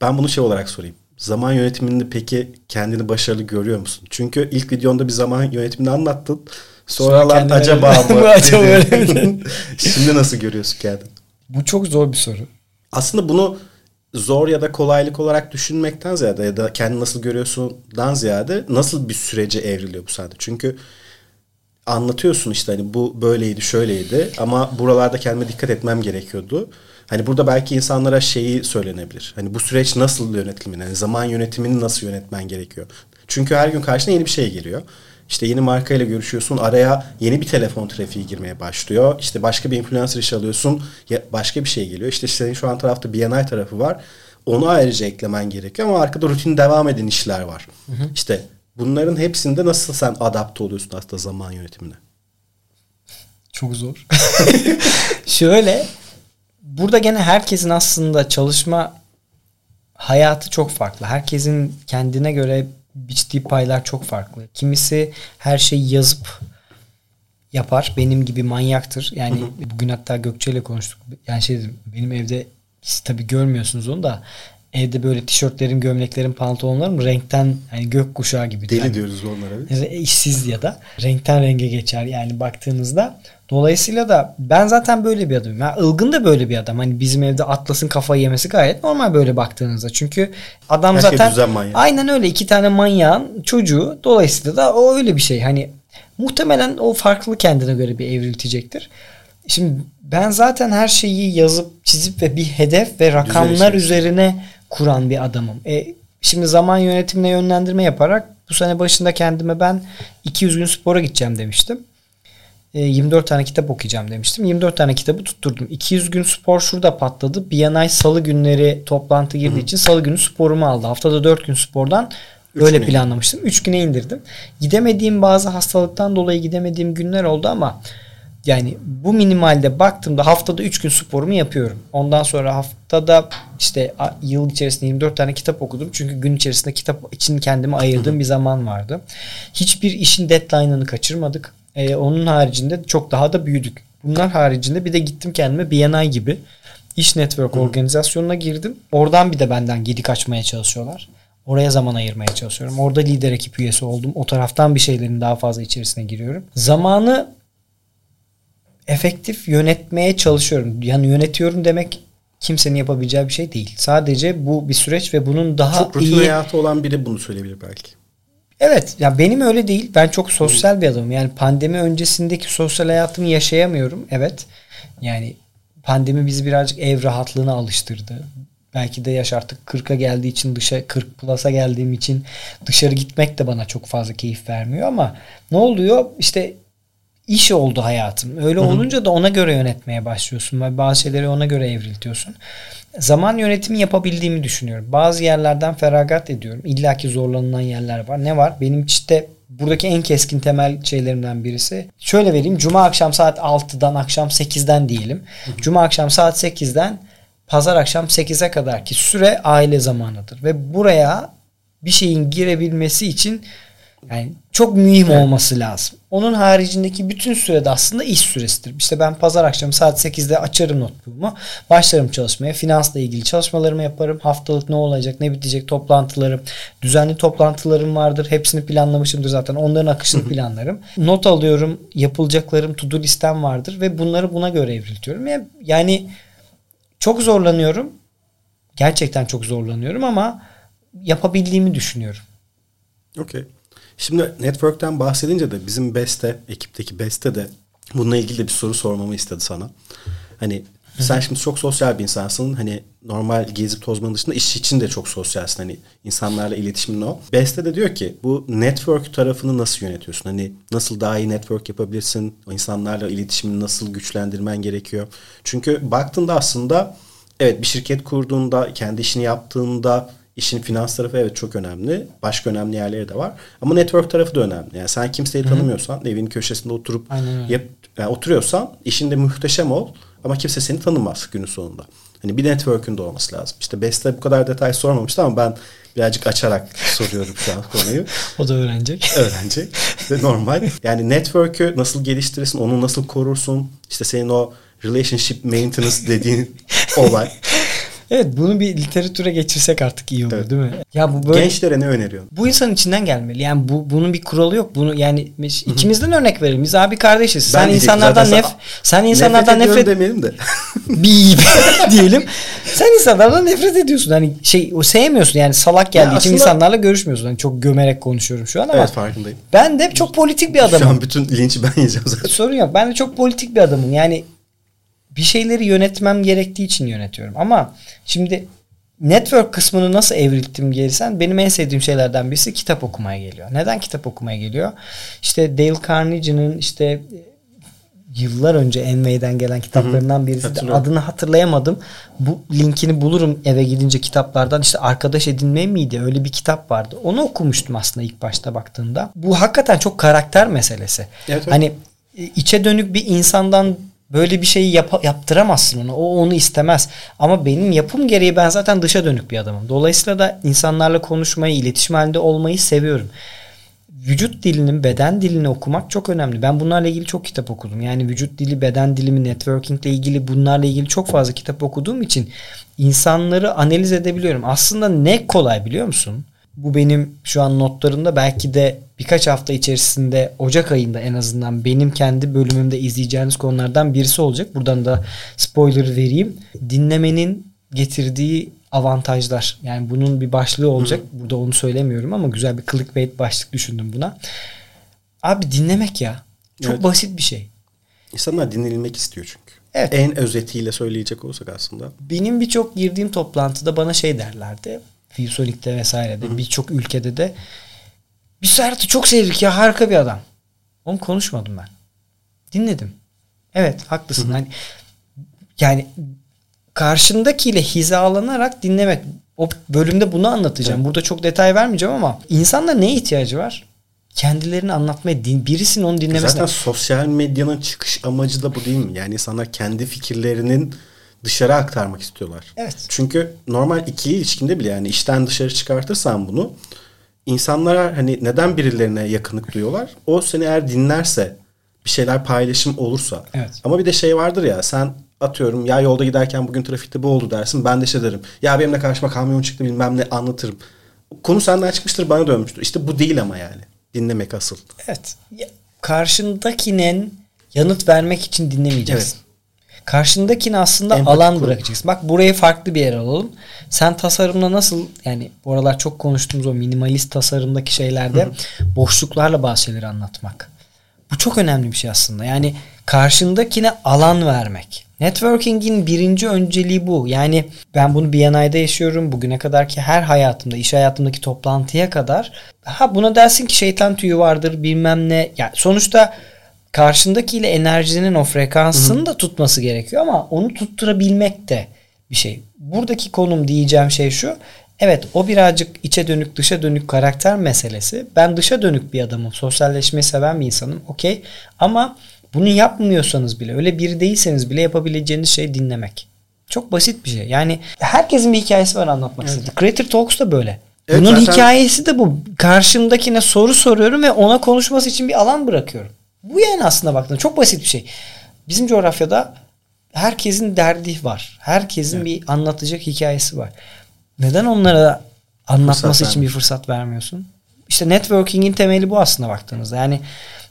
ben bunu şey olarak sorayım. Zaman yönetiminde peki kendini başarılı görüyor musun? Çünkü ilk videonda bir zaman yönetimini anlattın. Sonralar Sonra acaba mı? acaba Şimdi nasıl görüyorsun kendini? Bu çok zor bir soru. Aslında bunu zor ya da kolaylık olarak düşünmekten ziyade ya da kendini nasıl görüyorsundan ziyade nasıl bir sürece evriliyor bu sende? Çünkü anlatıyorsun işte hani bu böyleydi şöyleydi ama buralarda kendime dikkat etmem gerekiyordu. Hani burada belki insanlara şeyi söylenebilir. Hani bu süreç nasıl yönetilmeli? Yani zaman yönetimini nasıl yönetmen gerekiyor? Çünkü her gün karşına yeni bir şey geliyor. İşte yeni markayla görüşüyorsun. Araya yeni bir telefon trafiği girmeye başlıyor. İşte başka bir influencer iş alıyorsun. Başka bir şey geliyor. İşte senin şu an tarafta BNI tarafı var. Onu ayrıca eklemen gerekiyor ama arkada rutin devam eden işler var. Hı hı. İşte bunların hepsinde nasıl sen adapte oluyorsun aslında zaman yönetimine? Çok zor. Şöyle burada gene herkesin aslında çalışma hayatı çok farklı. Herkesin kendine göre biçtiği paylar çok farklı. Kimisi her şeyi yazıp yapar. Benim gibi manyaktır. Yani bugün hatta Gökçe ile konuştuk. Yani şey dedim, benim evde siz tabii görmüyorsunuz onu da evde böyle tişörtlerim, gömleklerim, pantolonlarım renkten yani gök kuşağı gibi. Deli yani, diyoruz onlara. İşsiz ya da renkten renge geçer yani baktığınızda. Dolayısıyla da ben zaten böyle bir adamım. Yani Ilgın da böyle bir adam. Hani bizim evde Atlas'ın kafayı yemesi gayet normal böyle baktığınızda. Çünkü adam Her zaten şey aynen öyle iki tane manyağın çocuğu. Dolayısıyla da o öyle bir şey. Hani muhtemelen o farklı kendine göre bir evriltecektir. Şimdi ben zaten her şeyi yazıp çizip ve bir hedef ve rakamlar şey. üzerine kuran bir adamım. E, şimdi zaman yönetimine yönlendirme yaparak bu sene başında kendime ben 200 gün spora gideceğim demiştim. 24 e, tane kitap okuyacağım demiştim. 24 tane kitabı tutturdum. 200 gün spor şurada patladı. BNI salı günleri toplantı girdiği Hı. için salı günü sporumu aldı. Haftada 4 gün spordan öyle planlamıştım. 3 güne indirdim. Gidemediğim bazı hastalıktan dolayı gidemediğim günler oldu ama Yani bu minimalde baktığımda haftada 3 gün sporumu yapıyorum. Ondan sonra haftada işte yıl içerisinde 24 tane kitap okudum. Çünkü gün içerisinde kitap için kendime ayırdığım bir zaman vardı. Hiçbir işin deadline'ını kaçırmadık. Ee, onun haricinde çok daha da büyüdük. Bunlar haricinde bir de gittim kendime BNI gibi iş network organizasyonuna girdim. Oradan bir de benden gedik açmaya çalışıyorlar. Oraya zaman ayırmaya çalışıyorum. Orada lider ekip üyesi oldum. O taraftan bir şeylerin daha fazla içerisine giriyorum. Zamanı efektif yönetmeye çalışıyorum. Yani yönetiyorum demek kimsenin yapabileceği bir şey değil. Sadece bu bir süreç ve bunun daha çok rutin iyi... hayatı olan biri bunu söyleyebilir belki. Evet ya benim öyle değil. Ben çok sosyal bir adamım. Yani pandemi öncesindeki sosyal hayatımı yaşayamıyorum. Evet. Yani pandemi bizi birazcık ev rahatlığına alıştırdı. Belki de yaş artık 40'a geldiği için dışa 40 plus'a geldiğim için dışarı gitmek de bana çok fazla keyif vermiyor ama ne oluyor? İşte iş oldu hayatım. Öyle Hı-hı. olunca da ona göre yönetmeye başlıyorsun ve bazı şeyleri ona göre evriltiyorsun. Zaman yönetimi yapabildiğimi düşünüyorum. Bazı yerlerden feragat ediyorum. İlla ki zorlanılan yerler var. Ne var? Benim işte buradaki en keskin temel şeylerimden birisi. Şöyle vereyim. Cuma akşam saat 6'dan akşam 8'den diyelim. Hı-hı. Cuma akşam saat 8'den pazar akşam 8'e kadar ki süre aile zamanıdır. Ve buraya bir şeyin girebilmesi için yani çok mühim evet. olması lazım. Onun haricindeki bütün sürede aslında iş süresidir. İşte ben pazar akşamı saat 8'de açarım notebook'umu. Başlarım çalışmaya. Finansla ilgili çalışmalarımı yaparım. Haftalık ne olacak, ne bitecek toplantılarım. Düzenli toplantılarım vardır. Hepsini planlamışımdır zaten. Onların akışını planlarım. Not alıyorum. Yapılacaklarım, to do listem vardır ve bunları buna göre evriltiyorum. Yani çok zorlanıyorum. Gerçekten çok zorlanıyorum ama yapabildiğimi düşünüyorum. Okey. Şimdi network'ten bahsedince de bizim Beste, ekipteki Beste de bununla ilgili de bir soru sormamı istedi sana. Hani sen şimdi çok sosyal bir insansın. Hani normal gezip tozmanın dışında iş için de çok sosyalsin. Hani insanlarla iletişimin o. Beste de diyor ki bu network tarafını nasıl yönetiyorsun? Hani nasıl daha iyi network yapabilirsin? O insanlarla iletişimini nasıl güçlendirmen gerekiyor? Çünkü baktığında aslında evet bir şirket kurduğunda, kendi işini yaptığında işin finans tarafı evet çok önemli. Başka önemli yerleri de var. Ama network tarafı da önemli. Yani sen kimseyi tanımıyorsan, Hı-hı. evinin köşesinde oturup yap, yani oturuyorsan işinde muhteşem ol ama kimse seni tanımaz günün sonunda. Hani bir network'ün de olması lazım. İşte Beste bu kadar detay sormamıştı ama ben birazcık açarak soruyorum şu an konuyu. o da öğrenecek. Öğrenecek. Ve normal. Yani network'ü nasıl geliştirirsin, onu nasıl korursun? İşte senin o relationship maintenance dediğin olay. Evet bunu bir literatüre geçirsek artık iyi olur evet. değil mi? Ya bu böyle gençlere ne öneriyorsun? Bu insan içinden gelmeli. Yani bu bunun bir kuralı yok. Bunu yani ikimizden örnek verelim. Biz abi kardeşiz. Sen ben insanlardan nef sen insanlardan nefret, nefret demeyelim de. bir diyelim. Sen insanlardan nefret ediyorsun. Hani şey o sevmiyorsun. Yani salak geldiği ya için aslında... insanlarla görüşmüyorsun. Hani çok gömerek konuşuyorum şu an ama. Evet farkındayım. Ben de çok politik bir adamım. Şu an bütün linçi ben yiyeceğim zaten. Sorun yok. Ben de çok politik bir adamım. Yani bir şeyleri yönetmem gerektiği için yönetiyorum. Ama şimdi network kısmını nasıl evrilttim gelirsen benim en sevdiğim şeylerden birisi kitap okumaya geliyor. Neden kitap okumaya geliyor? İşte Dale Carnegie'nin işte yıllar önce Enway'den gelen kitaplarından birisi de adını hatırlayamadım. Bu linkini bulurum eve gidince kitaplardan. İşte arkadaş edinme miydi? Öyle bir kitap vardı. Onu okumuştum aslında ilk başta baktığında. Bu hakikaten çok karakter meselesi. Evet, evet. Hani içe dönük bir insandan Böyle bir şeyi yap yaptıramazsın ona. O onu istemez. Ama benim yapım gereği ben zaten dışa dönük bir adamım. Dolayısıyla da insanlarla konuşmayı, iletişim halinde olmayı seviyorum. Vücut dilinin, beden dilini okumak çok önemli. Ben bunlarla ilgili çok kitap okudum. Yani vücut dili, beden dilimi, networking ile ilgili bunlarla ilgili çok fazla kitap okuduğum için insanları analiz edebiliyorum. Aslında ne kolay biliyor musun? Bu benim şu an notlarımda belki de birkaç hafta içerisinde Ocak ayında en azından benim kendi bölümümde izleyeceğiniz konulardan birisi olacak. Buradan da spoiler vereyim. Dinlemenin getirdiği avantajlar. Yani bunun bir başlığı olacak. Hı. Burada onu söylemiyorum ama güzel bir clickbait başlık düşündüm buna. Abi dinlemek ya. Çok evet. basit bir şey. İnsanlar dinlenilmek istiyor çünkü. Evet. En özetiyle söyleyecek olsak aslında. Benim birçok girdiğim toplantıda bana şey derlerdi. Filsonik'te vesairede birçok ülkede de biz Serhat'ı çok sevdik ya harika bir adam. Onu konuşmadım ben. Dinledim. Evet haklısın. Hani yani karşındakiyle hizalanarak dinlemek. O bölümde bunu anlatacağım. Evet. Burada çok detay vermeyeceğim ama insanlar neye ihtiyacı var? kendilerini anlatmaya din, birisinin onu dinlemesine. Zaten sosyal medyanın çıkış amacı da bu değil mi? Yani insanlar kendi fikirlerinin dışarı aktarmak istiyorlar. Evet. Çünkü normal ikili ilişkinde bile yani işten dışarı çıkartırsan bunu insanlara hani neden birilerine yakınlık duyuyorlar? O seni eğer dinlerse bir şeyler paylaşım olursa. Evet. Ama bir de şey vardır ya sen atıyorum ya yolda giderken bugün trafikte bu oldu dersin. Ben de şey derim. Ya benim de karşıma kamyon çıktı bilmem ne anlatırım. Konu senden çıkmıştır bana dönmüştür. İşte bu değil ama yani. Dinlemek asıl. Evet. Ya, karşındakinin yanıt vermek için dinlemeyeceksin. Karşındakine aslında Empati alan kur. bırakacaksın. Bak burayı farklı bir yer alalım. Sen tasarımda nasıl yani bu aralar çok konuştuğumuz o minimalist tasarımdaki şeylerde boşluklarla bazı şeyleri anlatmak. Bu çok önemli bir şey aslında. Yani karşındakine alan vermek. Networking'in birinci önceliği bu. Yani ben bunu BNI'de yaşıyorum. Bugüne kadar ki her hayatımda, iş hayatımdaki toplantıya kadar. Ha buna dersin ki şeytan tüyü vardır bilmem ne. Yani sonuçta karşındakiyle enerjinin o frekansını da tutması gerekiyor ama onu tutturabilmek de bir şey. Buradaki konum diyeceğim şey şu. Evet o birazcık içe dönük dışa dönük karakter meselesi. Ben dışa dönük bir adamım. Sosyalleşmeyi seven bir insanım. Okey. Ama bunu yapmıyorsanız bile öyle biri değilseniz bile yapabileceğiniz şey dinlemek. Çok basit bir şey. Yani herkesin bir hikayesi var anlatmak istediği. Creator Talks da böyle. Evet, Bunun zaten- hikayesi de bu. Karşımdakine soru soruyorum ve ona konuşması için bir alan bırakıyorum. Bu yani aslında baktığında çok basit bir şey. Bizim coğrafyada herkesin derdi var. Herkesin bir anlatacak hikayesi var. Neden onlara anlatması Fırsat için bir fırsat vermiyorsun? İşte networking'in temeli bu aslında baktığınızda. Yani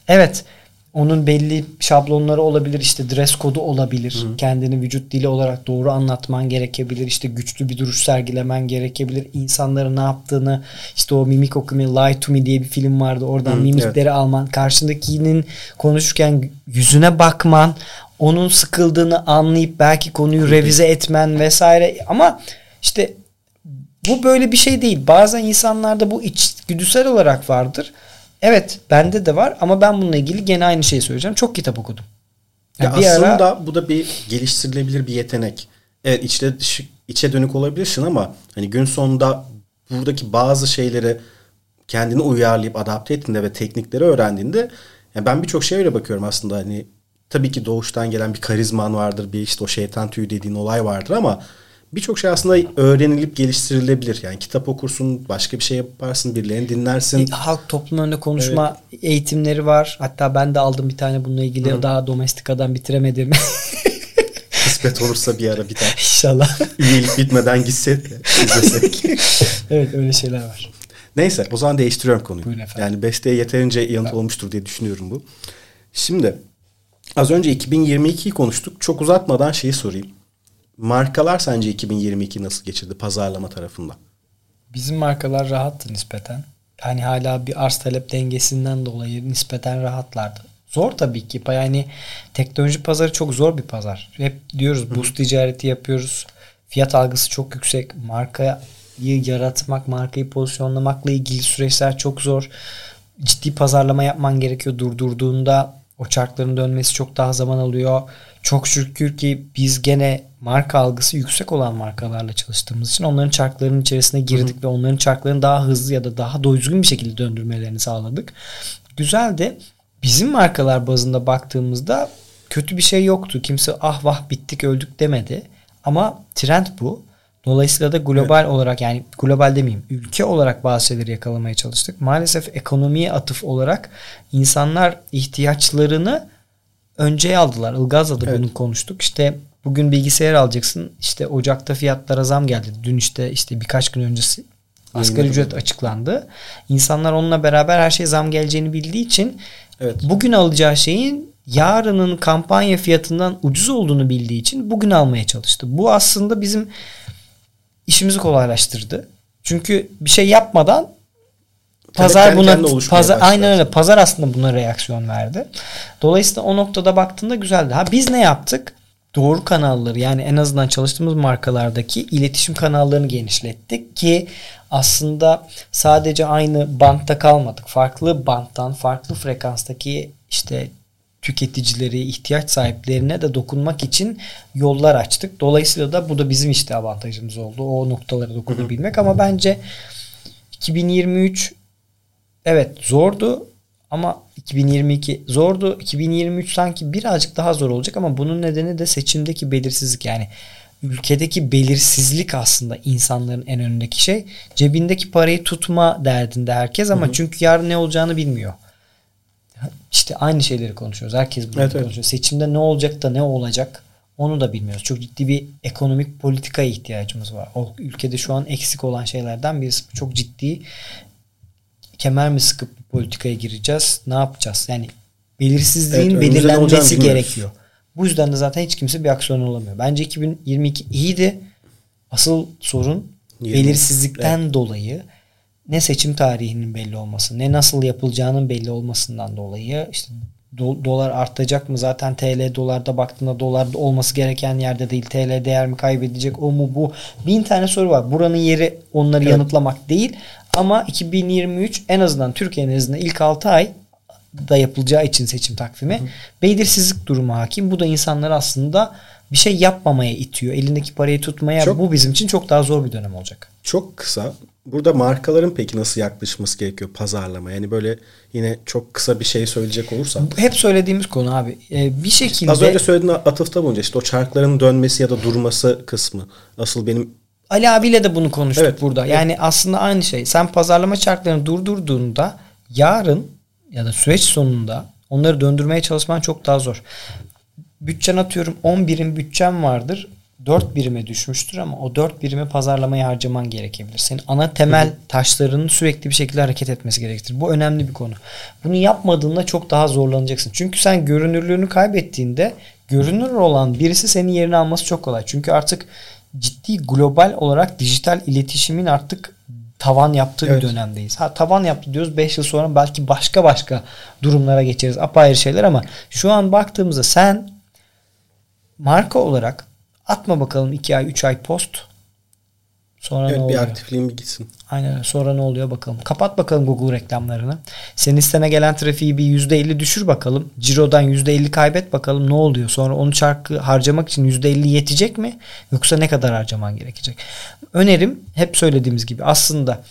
evet onun belli şablonları olabilir. işte dress kodu olabilir. Kendini vücut dili olarak doğru anlatman gerekebilir. işte güçlü bir duruş sergilemen gerekebilir. İnsanların ne yaptığını işte o mimik okumayı Lie to Me diye bir film vardı. Oradan Hı, mimikleri alman. Karşındakinin konuşurken yüzüne bakman. Onun sıkıldığını anlayıp belki konuyu revize etmen vesaire. Ama işte bu böyle bir şey değil. Bazen insanlarda bu içgüdüsel olarak vardır. Evet bende de var ama ben bununla ilgili gene aynı şeyi söyleyeceğim. Çok kitap okudum. Ya Yani bir aslında ara- bu da bir geliştirilebilir bir yetenek. Evet içe, içe dönük olabilirsin ama hani gün sonunda buradaki bazı şeyleri kendini uyarlayıp adapte ettiğinde ve teknikleri öğrendiğinde yani ben birçok şeye öyle bakıyorum aslında hani tabii ki doğuştan gelen bir karizman vardır bir işte o şeytan tüyü dediğin olay vardır ama birçok şey aslında öğrenilip geliştirilebilir. Yani kitap okursun, başka bir şey yaparsın, birilerini dinlersin. E, halk toplum önünde konuşma eğitimleri var. Hatta ben de aldım bir tane bununla ilgili. Daha domestikadan bitiremedim. Kısmet olursa bir ara biter. İnşallah. Üyelik bitmeden gitsek de evet öyle şeyler var. Neyse o zaman değiştiriyorum konuyu. Buyurun efendim. Yani besteye yeterince yanıt olmuştur diye düşünüyorum bu. Şimdi az önce 2022'yi konuştuk. Çok uzatmadan şeyi sorayım. Markalar sence 2022 nasıl geçirdi pazarlama tarafında? Bizim markalar rahattı nispeten. Yani hala bir arz talep dengesinden dolayı nispeten rahatlardı. Zor tabii ki. Yani teknoloji pazarı çok zor bir pazar. Hep diyoruz boost ticareti yapıyoruz. Fiyat algısı çok yüksek. Markayı yaratmak, markayı pozisyonlamakla ilgili süreçler çok zor. Ciddi pazarlama yapman gerekiyor. Durdurduğunda o çarkların dönmesi çok daha zaman alıyor. Çok şükür ki biz gene marka algısı yüksek olan markalarla çalıştığımız için onların çarklarının içerisine girdik ve onların çarklarını daha hızlı ya da daha düzgün bir şekilde döndürmelerini sağladık. Güzeldi. Bizim markalar bazında baktığımızda kötü bir şey yoktu. Kimse ah vah bittik öldük demedi. Ama trend bu. Dolayısıyla da global olarak yani global demeyeyim ülke olarak bazı şeyleri yakalamaya çalıştık. Maalesef ekonomiye atıf olarak insanlar ihtiyaçlarını önceye aldılar. Ilgaz'la da Evet. bunu konuştuk. İşte bugün bilgisayar alacaksın. İşte Ocak'ta fiyatlara zam geldi. Dün işte işte birkaç gün öncesi asgari ücret açıklandı. İnsanlar onunla beraber her şey zam geleceğini bildiği için Evet. bugün alacağı şeyin yarının kampanya fiyatından ucuz olduğunu bildiği için bugün almaya çalıştı. Bu aslında bizim işimizi kolaylaştırdı. Çünkü bir şey yapmadan pazar buna pazar başladı aynen öyle pazar aslında buna reaksiyon verdi. Dolayısıyla o noktada baktığında güzeldi. Ha biz ne yaptık? Doğru kanalları yani en azından çalıştığımız markalardaki iletişim kanallarını genişlettik ki aslında sadece aynı bantta kalmadık. Farklı banttan, farklı frekanstaki işte tüketicileri, ihtiyaç sahiplerine de dokunmak için yollar açtık. Dolayısıyla da bu da bizim işte avantajımız oldu. O noktalara dokunabilmek ama bence 2023 evet zordu Ama 2022 zordu. 2023 sanki birazcık daha zor olacak ama bunun nedeni de seçimdeki belirsizlik. Yani ülkedeki belirsizlik aslında insanların en önündeki şey. Cebindeki parayı tutma derdinde herkes ama hı hı. çünkü yarın ne olacağını bilmiyor. İşte aynı şeyleri konuşuyoruz. Herkes bunu evet, konuşuyor. Evet. Seçimde ne olacak da ne olacak onu da bilmiyoruz. Çok ciddi bir ekonomik politikaya ihtiyacımız var. O ülkede şu an eksik olan şeylerden birisi. Çok ciddi kemer mi sıkıp bir politikaya gireceğiz? Ne yapacağız? Yani belirsizliğin evet, belirlenmesi gerekiyor. Bu yüzden de zaten hiç kimse bir aksiyon alamıyor. Bence 2022 iyiydi. Asıl sorun 20. belirsizlikten evet. dolayı ne seçim tarihinin belli olması, ne nasıl yapılacağının belli olmasından dolayı işte do- dolar artacak mı? Zaten TL dolarda baktığında dolar olması gereken yerde değil. TL değer mi kaybedecek? O mu bu? Bin tane soru var. Buranın yeri onları evet. yanıtlamak değil. Ama 2023 en azından Türkiye'nin azından ilk 6 ay da yapılacağı için seçim takvimi Hı. belirsizlik durumu hakim. Bu da insanları aslında bir şey yapmamaya itiyor. Elindeki parayı tutmaya çok, bu bizim için çok daha zor bir dönem olacak. Çok kısa. Burada markaların peki nasıl yaklaşması gerekiyor pazarlama? Yani böyle yine çok kısa bir şey söyleyecek olursak. Hep söylediğimiz konu abi. Ee, bir şekilde... Az önce söylediğin atıfta bulunca işte o çarkların dönmesi ya da durması kısmı. Asıl benim Ali abiyle de bunu konuştuk evet, burada. Yani evet. aslında aynı şey. Sen pazarlama çarklarını durdurduğunda yarın ya da süreç sonunda onları döndürmeye çalışman çok daha zor. Bütçen atıyorum 10 birim bütçem vardır. 4 birime düşmüştür ama o 4 birimi pazarlamaya harcaman gerekebilir. Senin ana temel taşlarının sürekli bir şekilde hareket etmesi gerektir. Bu önemli bir konu. Bunu yapmadığında çok daha zorlanacaksın. Çünkü sen görünürlüğünü kaybettiğinde görünür olan birisi senin yerini alması çok kolay. Çünkü artık ciddi global olarak dijital iletişimin artık tavan yaptığı evet. bir dönemdeyiz. Ha tavan yaptı diyoruz 5 yıl sonra belki başka başka durumlara geçeriz. Apayrı şeyler ama şu an baktığımızda sen marka olarak atma bakalım 2 ay 3 ay post Sonra evet, ne oluyor? bir aktifliğin bir gitsin. Aynen Sonra ne oluyor bakalım. Kapat bakalım Google reklamlarını. Senin sitene gelen trafiği bir %50 düşür bakalım. Ciro'dan %50 kaybet bakalım ne oluyor. Sonra onu çarkı harcamak için %50 yetecek mi? Yoksa ne kadar harcaman gerekecek? Önerim hep söylediğimiz gibi aslında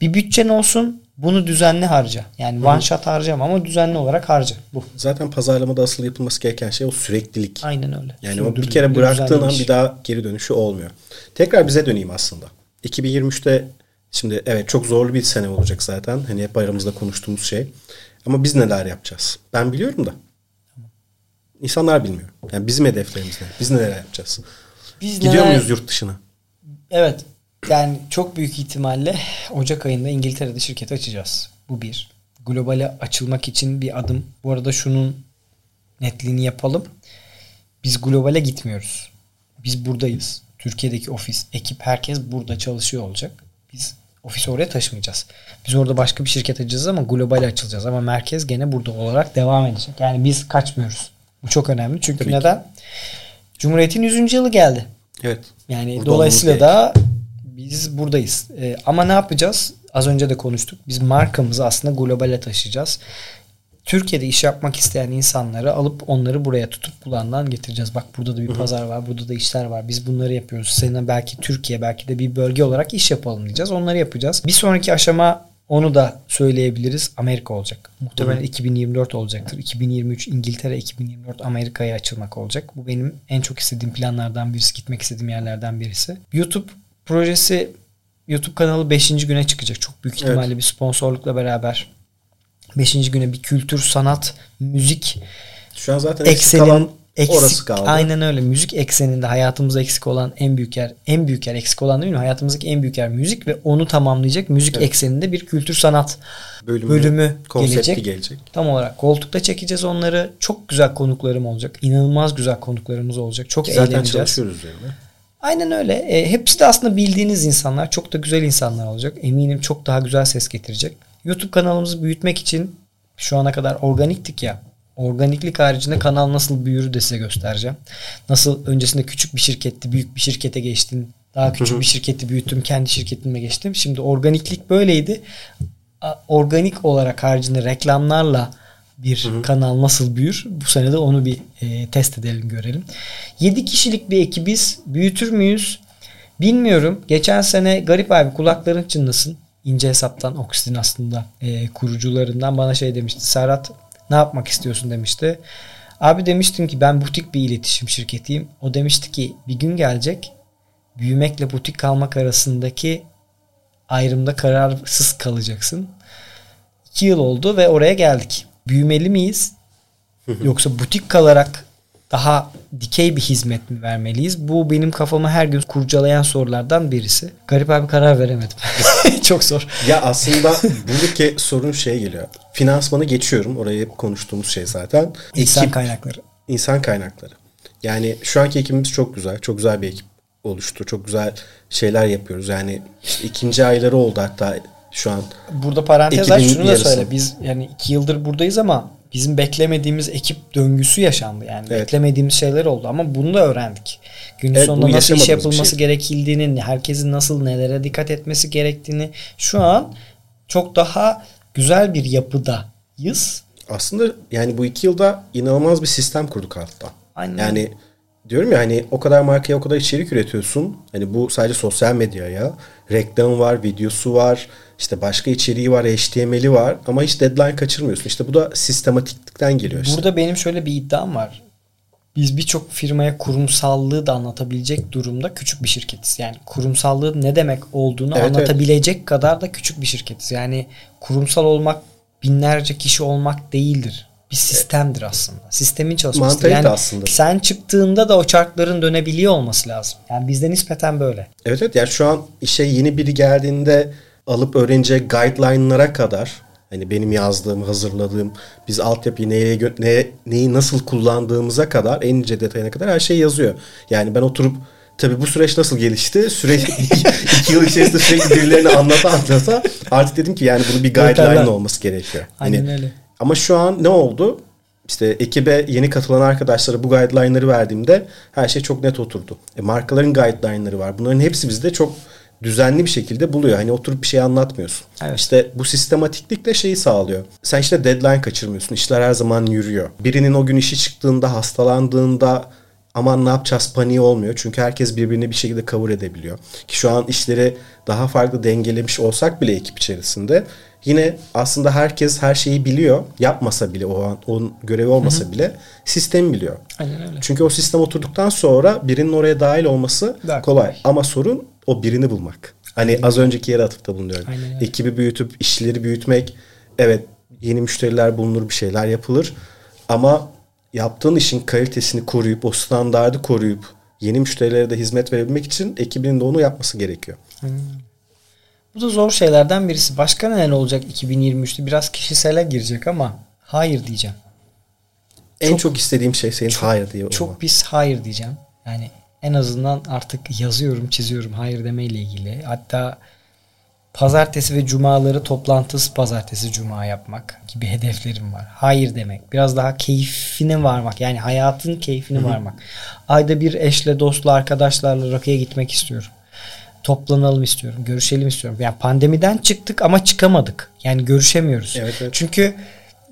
bir bütçen olsun bunu düzenli harca. Yani one shot harcama ama düzenli olarak harca. Bu. Zaten pazarlamada asıl yapılması gereken şey o süreklilik. Aynen öyle. Yani o bir kere bıraktığın an bir daha geri dönüşü olmuyor. Tekrar bize döneyim aslında. 2023'te şimdi evet çok zorlu bir sene olacak zaten. Hani hep aramızda konuştuğumuz şey. Ama biz neler yapacağız? Ben biliyorum da. İnsanlar bilmiyor. Yani bizim hedeflerimiz ne? Biz neler yapacağız? Biz Gidiyor neler... muyuz yurt dışına? Evet. Yani çok büyük ihtimalle Ocak ayında İngiltere'de şirket açacağız. Bu bir. Globale açılmak için bir adım. Bu arada şunun netliğini yapalım. Biz globale gitmiyoruz. Biz buradayız. Türkiye'deki ofis, ekip herkes burada çalışıyor olacak. Biz ofisi oraya taşımayacağız. Biz orada başka bir şirket açacağız ama global açılacağız. Ama merkez gene burada olarak devam edecek. Yani biz kaçmıyoruz. Bu çok önemli. Çünkü Tabii neden? Ki. Cumhuriyet'in 100. yılı geldi. Evet. Yani burada dolayısıyla da biz buradayız. Ee, ama ne yapacağız? Az önce de konuştuk. Biz markamızı aslında globale taşıyacağız. Türkiye'de iş yapmak isteyen insanları alıp onları buraya tutup bulandan getireceğiz. Bak burada da bir pazar var, burada da işler var. Biz bunları yapıyoruz. Seninle belki Türkiye, belki de bir bölge olarak iş yapalım diyeceğiz. Onları yapacağız. Bir sonraki aşama onu da söyleyebiliriz. Amerika olacak. Muhtemelen Hı-hı. 2024 olacaktır. 2023 İngiltere, 2024 Amerika'ya açılmak olacak. Bu benim en çok istediğim planlardan birisi, gitmek istediğim yerlerden birisi. YouTube projesi YouTube kanalı 5. güne çıkacak. Çok büyük ihtimalle evet. bir sponsorlukla beraber Beşinci güne bir kültür, sanat, müzik şu an zaten eksenin kalan eksik, orası kaldı. Aynen öyle. Müzik ekseninde hayatımızda eksik olan en büyük yer, en büyük yer eksik olan değil mi? Hayatımızdaki en büyük yer müzik ve onu tamamlayacak müzik evet. ekseninde bir kültür sanat bölümü, bölümü gelecek. gelecek. Tam olarak koltukta çekeceğiz onları. Çok güzel konuklarım olacak. İnanılmaz güzel konuklarımız olacak. Çok Ki zaten eğleneceğiz. çalışıyoruz üzerine. Aynen öyle. E, hepsi de aslında bildiğiniz insanlar. Çok da güzel insanlar olacak. Eminim çok daha güzel ses getirecek. YouTube kanalımızı büyütmek için şu ana kadar organiktik ya. Organiklik haricinde kanal nasıl büyür de size göstereceğim. Nasıl öncesinde küçük bir şirketti, büyük bir şirkete geçtin. Daha küçük bir şirketi büyüttüm, kendi şirketime geçtim. Şimdi organiklik böyleydi. Organik olarak haricinde reklamlarla bir hı hı. kanal nasıl büyür? Bu sene de onu bir e, test edelim görelim. 7 kişilik bir ekibiz. Büyütür müyüz? Bilmiyorum. Geçen sene garip abi kulakların çınlasın. ince hesaptan Oxid'in aslında e, kurucularından bana şey demişti. Serhat ne yapmak istiyorsun demişti. Abi demiştim ki ben butik bir iletişim şirketiyim. O demişti ki bir gün gelecek büyümekle butik kalmak arasındaki ayrımda kararsız kalacaksın. İki yıl oldu ve oraya geldik. Büyümeli miyiz? Yoksa butik kalarak daha dikey bir hizmet mi vermeliyiz? Bu benim kafamı her gün kurcalayan sorulardan birisi. Garip abi karar veremedim. Çok zor. Ya aslında buradaki sorun şey geliyor. Finansmanı geçiyorum. Orayı hep konuştuğumuz şey zaten. İnsan Ekip- kaynakları. İnsan kaynakları. Yani şu anki ekibimiz çok güzel. Çok güzel bir ekip oluştu. Çok güzel şeyler yapıyoruz. Yani işte ikinci ayları oldu hatta şu an. Burada parantez aç şunu da yarısı. söyle. Biz yani iki yıldır buradayız ama bizim beklemediğimiz ekip döngüsü yaşandı. Yani Evet. beklemediğimiz şeyler oldu ama bunu da öğrendik. Günün Evet, sonunda nasıl iş yapılması şey. gerekildiğini, herkesin nasıl nelere dikkat etmesi gerektiğini şu an çok daha güzel bir yapıdayız. Aslında yani bu iki yılda inanılmaz bir sistem kurduk altta. Aynen. Yani diyorum ya hani o kadar markaya o kadar içerik üretiyorsun. Hani bu sadece sosyal medyaya. Reklam var, videosu var. İşte başka içeriği var, HTML'i var. Ama hiç deadline kaçırmıyorsun. İşte bu da sistematiklikten geliyor işte. Burada benim şöyle bir iddiam var. Biz birçok firmaya kurumsallığı da anlatabilecek durumda küçük bir şirketiz. Yani kurumsallığı ne demek olduğunu Evet, anlatabilecek kadar da küçük bir şirketiz. Yani kurumsal olmak binlerce kişi olmak değildir. Bir sistemdir aslında. Sistemin çalışması. Mantalite Yani aslında. sen çıktığında da o çarkların dönebiliyor olması lazım. Yani bizde nispeten böyle. Evet evet yani şu an işe yeni biri geldiğinde alıp öğrenecek guideline'lara kadar hani benim yazdığım, hazırladığım, biz altyapıyı neye, neye, neyi nasıl kullandığımıza kadar en ince detayına kadar her şey yazıyor. Yani ben oturup tabii bu süreç nasıl gelişti? Süreç iki yıl içerisinde sürekli birilerine anlata anlata artık dedim ki yani bunun bir guideline olması gerekiyor. Aynen Hani öyle. ama şu an ne oldu? İşte ekibe yeni katılan arkadaşlara bu guideline'ları verdiğimde her şey çok net oturdu. E, markaların guideline'ları var. Bunların hepsi bizde çok düzenli bir şekilde buluyor. Hani oturup bir şey anlatmıyorsun. Evet. İşte bu sistematiklik de şeyi sağlıyor. Sen işte deadline kaçırmıyorsun. İşler her zaman yürüyor. Birinin o gün işi çıktığında, hastalandığında aman ne yapacağız paniği olmuyor. Çünkü herkes birbirini bir şekilde cover edebiliyor. Ki şu an işleri daha farklı dengelemiş olsak bile ekip içerisinde yine aslında herkes her şeyi biliyor. Yapmasa bile o an onun görevi olmasa bile sistemi biliyor. Aynen öyle. Çünkü o sistem oturduktan sonra birinin oraya dahil olması Daha kolay. kolay. Ama sorun o birini bulmak. Hani az önceki yere atıfta bulunuyorum. Aynen. Ekibi büyütüp işleri büyütmek. Evet yeni müşteriler bulunur bir şeyler yapılır. Ama yaptığın işin kalitesini koruyup o standardı koruyup yeni müşterilere de hizmet verebilmek için ekibinin de onu yapması gerekiyor. Bu da zor şeylerden birisi. Başka neler olacak 2023'te? Biraz kişisele girecek ama hayır diyeceğim. En Çok- çok istediğim şey senin hayır diye olman. Çok pis hayır diyeceğim. Yani en azından artık yazıyorum, çiziyorum hayır demeyle ilgili. Hatta pazartesi ve cumaları toplantısı pazartesi cuma yapmak gibi hedeflerim var. Hayır demek. Biraz daha keyfine varmak. Yani hayatın keyfini varmak. Ayda bir eşle, dostla, arkadaşlarla rakıya gitmek istiyorum. Toplanalım istiyorum. Görüşelim istiyorum. Yani pandemiden çıktık ama çıkamadık. Yani görüşemiyoruz. Evet, evet. Çünkü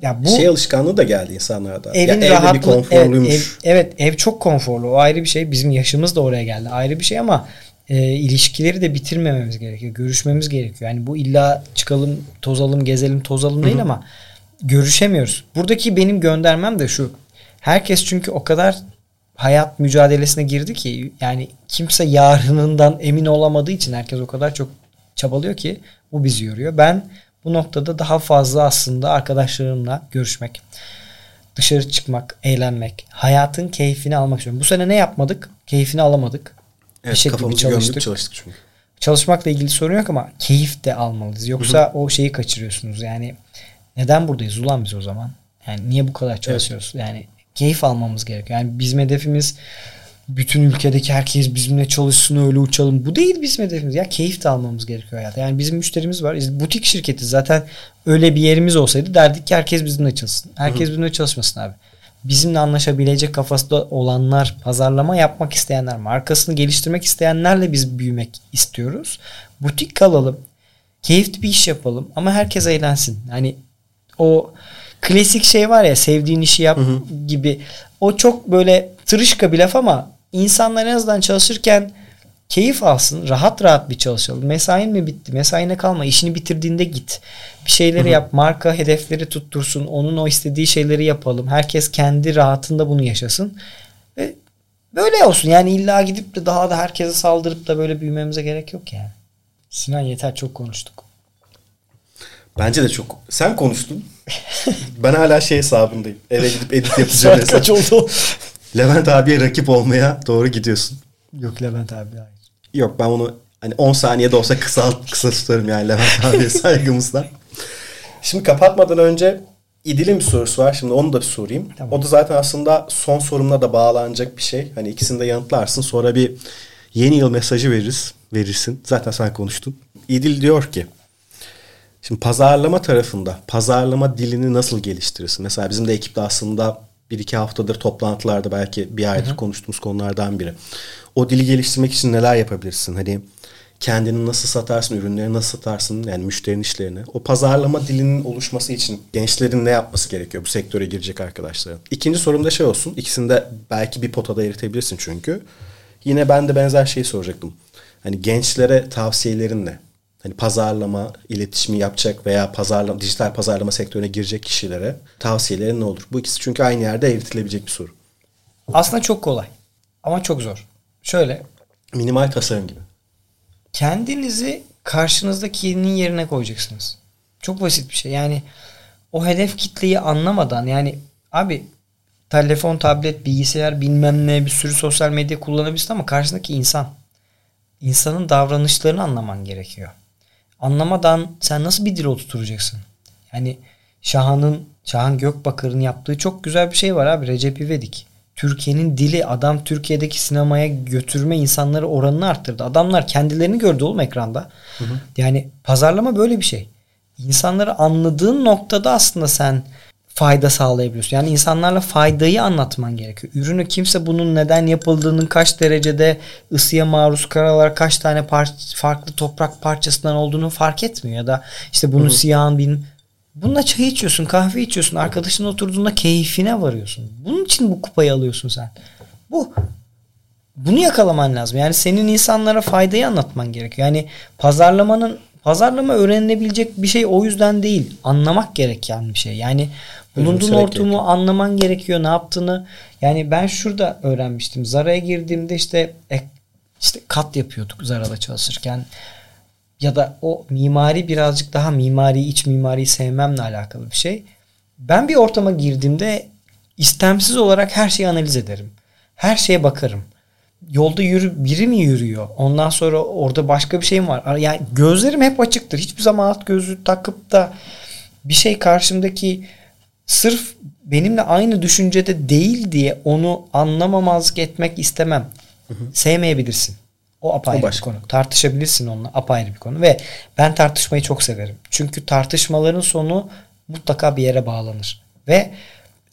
ya bu Şey alışkanlığı da geldi insanlarda. evin ya evde bir konforluymuş. Evet, ev, evet ev çok konforlu. O ayrı bir şey. Bizim yaşımız da oraya geldi. Ayrı bir şey ama e, ilişkileri de bitirmememiz gerekiyor. Görüşmemiz gerekiyor. Yani bu illa çıkalım, tozalım, gezelim, tozalım değil ama görüşemiyoruz. Buradaki benim göndermem de şu. Herkes çünkü o kadar hayat mücadelesine girdi ki yani kimse yarınından emin olamadığı için herkes o kadar çok çabalıyor ki bu bizi yoruyor. Ben bu noktada daha fazla aslında arkadaşlarımla görüşmek, dışarı çıkmak, eğlenmek, hayatın keyfini almak istiyorum. Bu sene ne yapmadık? Keyfini alamadık. Evet, Eşek gibi kafamızı çalıştık. çalıştık çünkü. Çalışmakla ilgili sorun yok ama keyif de almalıyız. Yoksa o şeyi kaçırıyorsunuz. Yani neden buradayız ulan biz o zaman? Yani niye bu kadar çalışıyoruz? Yani keyif almamız gerekiyor. Yani bizim hedefimiz bütün ülkedeki herkes bizimle çalışsın öyle uçalım. Bu değil bizim hedefimiz. Ya keyif de almamız gerekiyor hayata. Yani bizim müşterimiz var. Biz butik şirketi zaten öyle bir yerimiz olsaydı derdik ki herkes bizimle çalışsın. Herkes bizimle çalışmasın abi. Bizimle anlaşabilecek kafasında olanlar, pazarlama yapmak isteyenler, markasını geliştirmek isteyenlerle biz büyümek istiyoruz. Butik kalalım. Keyifli bir iş yapalım ama herkes eğlensin. Hani o klasik şey var ya sevdiğin işi yap gibi. O çok böyle tırışka bir laf ama insanlar en azından çalışırken keyif alsın. Rahat rahat bir çalışalım. Mesain mi bitti? Mesaine kalma. İşini bitirdiğinde git. Bir şeyleri Hı-hı. yap. Marka hedefleri tuttursun. Onun o istediği şeyleri yapalım. Herkes kendi rahatında bunu yaşasın. Ve böyle olsun. Yani illa gidip de daha da herkese saldırıp da böyle büyümemize gerek yok yani. Sinan yeter çok konuştuk. Bence de çok. Sen konuştun. ben hala şey hesabındayım. Eve gidip edit yapacağım. Saat kaç oldu? Levent abiye rakip olmaya doğru gidiyorsun. Yok Levent abi hayır. Yok ben onu hani 10 saniye de olsa kısa kısa tutarım yani Levent abiye saygımızla. Şimdi kapatmadan önce İdil'in bir sorusu var. Şimdi onu da bir sorayım. Tamam. O da zaten aslında son sorumla da bağlanacak bir şey. Hani ikisini de yanıtlarsın. Sonra bir yeni yıl mesajı veririz. Verirsin. Zaten sen konuştun. İdil diyor ki Şimdi pazarlama tarafında pazarlama dilini nasıl geliştirirsin? Mesela bizim de ekipte aslında bir iki haftadır toplantılarda belki bir aydır Hı-hı. konuştuğumuz konulardan biri. O dili geliştirmek için neler yapabilirsin? Hani kendini nasıl satarsın, ürünleri nasıl satarsın yani müşterinin işlerini. O pazarlama dilinin oluşması için gençlerin ne yapması gerekiyor bu sektöre girecek arkadaşların? İkinci sorum da şey olsun. İkisini de belki bir potada eritebilirsin çünkü. Yine ben de benzer şeyi soracaktım. Hani gençlere tavsiyelerin ne? Hani pazarlama iletişimi yapacak veya pazarlama dijital pazarlama sektörüne girecek kişilere tavsiyelerin ne olur? Bu ikisi çünkü aynı yerde evritilebilecek bir soru. Aslında çok kolay ama çok zor. Şöyle. Minimal tasarım gibi. Kendinizi karşınızdakinin yerine koyacaksınız. Çok basit bir şey. Yani o hedef kitleyi anlamadan yani abi telefon, tablet, bilgisayar bilmem ne bir sürü sosyal medya kullanabilirsin ama karşındaki insan. İnsanın davranışlarını anlaman gerekiyor anlamadan sen nasıl bir dil oturtacaksın? Yani Şahan'ın Şahan Gökbakar'ın yaptığı çok güzel bir şey var abi Recep İvedik. Türkiye'nin dili adam Türkiye'deki sinemaya götürme insanları oranını arttırdı. Adamlar kendilerini gördü oğlum ekranda. Hı hı. Yani pazarlama böyle bir şey. İnsanları anladığın noktada aslında sen fayda sağlayabiliyorsun. Yani insanlarla faydayı anlatman gerekiyor. Ürünü kimse bunun neden yapıldığının kaç derecede ısıya maruz kalarak kaç tane par- farklı toprak parçasından olduğunu fark etmiyor. Ya da işte bunun siyahın bin Bununla çay içiyorsun, kahve içiyorsun, arkadaşınla oturduğunda keyfine varıyorsun. Bunun için bu kupayı alıyorsun sen. Bu bunu yakalaman lazım. Yani senin insanlara faydayı anlatman gerekiyor. Yani pazarlamanın pazarlama öğrenilebilecek bir şey o yüzden değil. Anlamak gereken bir şey. Yani Bulunduğun ortamı anlaman gerekiyor. Ne yaptığını. Yani ben şurada öğrenmiştim. Zara'ya girdiğimde işte işte kat yapıyorduk Zara'da çalışırken. Ya da o mimari birazcık daha mimari, iç mimariyi sevmemle alakalı bir şey. Ben bir ortama girdiğimde istemsiz olarak her şeyi analiz ederim. Her şeye bakarım. Yolda yürü, biri mi yürüyor? Ondan sonra orada başka bir şey mi var? Yani gözlerim hep açıktır. Hiçbir zaman alt gözü takıp da bir şey karşımdaki sırf benimle aynı düşüncede değil diye onu anlamamazlık etmek istemem. Hı hı. Sevmeyebilirsin. O apayrı o bir konu. Tartışabilirsin onunla apayrı bir konu. Ve ben tartışmayı çok severim. Çünkü tartışmaların sonu mutlaka bir yere bağlanır. Ve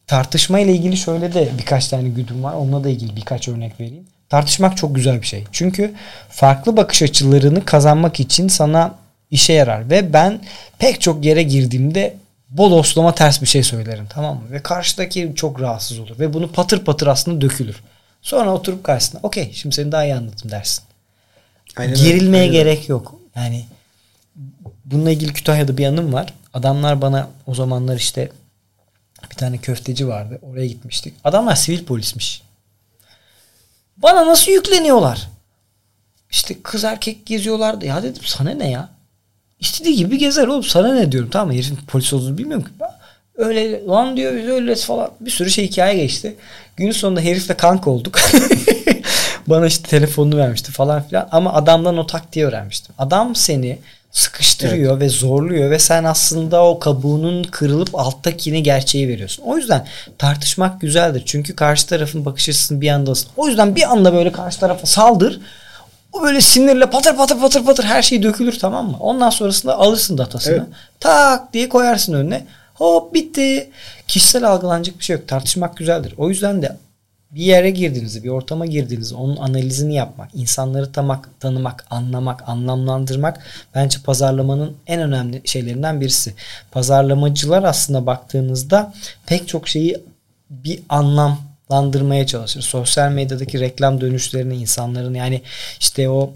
tartışma ile ilgili şöyle de birkaç tane güdüm var. Onunla da ilgili birkaç örnek vereyim. Tartışmak çok güzel bir şey. Çünkü farklı bakış açılarını kazanmak için sana işe yarar. Ve ben pek çok yere girdiğimde bodoslama ters bir şey söylerim tamam mı? Ve karşıdaki çok rahatsız olur. Ve bunu patır patır aslında dökülür. Sonra oturup karşısına okey şimdi seni daha iyi anladım dersin. Aynen Gerilmeye aynen. gerek yok. Yani bununla ilgili Kütahya'da bir anım var. Adamlar bana o zamanlar işte bir tane köfteci vardı. Oraya gitmiştik. Adamlar sivil polismiş. Bana nasıl yükleniyorlar? İşte kız erkek geziyorlardı. Ya dedim sana ne ya? İstediği gibi gezer oğlum sana ne diyorum tamam mı herifin polis olduğunu bilmiyorum ki. Öyle lan diyor biz öyle falan bir sürü şey hikaye geçti. Günün sonunda herifle kanka olduk. Bana işte telefonunu vermişti falan filan ama adamdan o taktiği öğrenmiştim. Adam seni sıkıştırıyor evet. ve zorluyor ve sen aslında o kabuğunun kırılıp alttakini gerçeği veriyorsun. O yüzden tartışmak güzeldir. Çünkü karşı tarafın bakış açısını bir andasın. O yüzden bir anda böyle karşı tarafa saldır o böyle sinirle patır patır patır patır her şey dökülür tamam mı? Ondan sonrasında alırsın datasını. Evet. Tak diye koyarsın önüne. Hop bitti. Kişisel algılanacak bir şey yok. Tartışmak güzeldir. O yüzden de bir yere girdiğinizde, bir ortama girdiğinizde onun analizini yapmak, insanları tamak, tanımak, anlamak, anlamlandırmak bence pazarlamanın en önemli şeylerinden birisi. Pazarlamacılar aslında baktığınızda pek çok şeyi bir anlam reklamlandırmaya çalışır. Sosyal medyadaki reklam dönüşlerini insanların yani işte o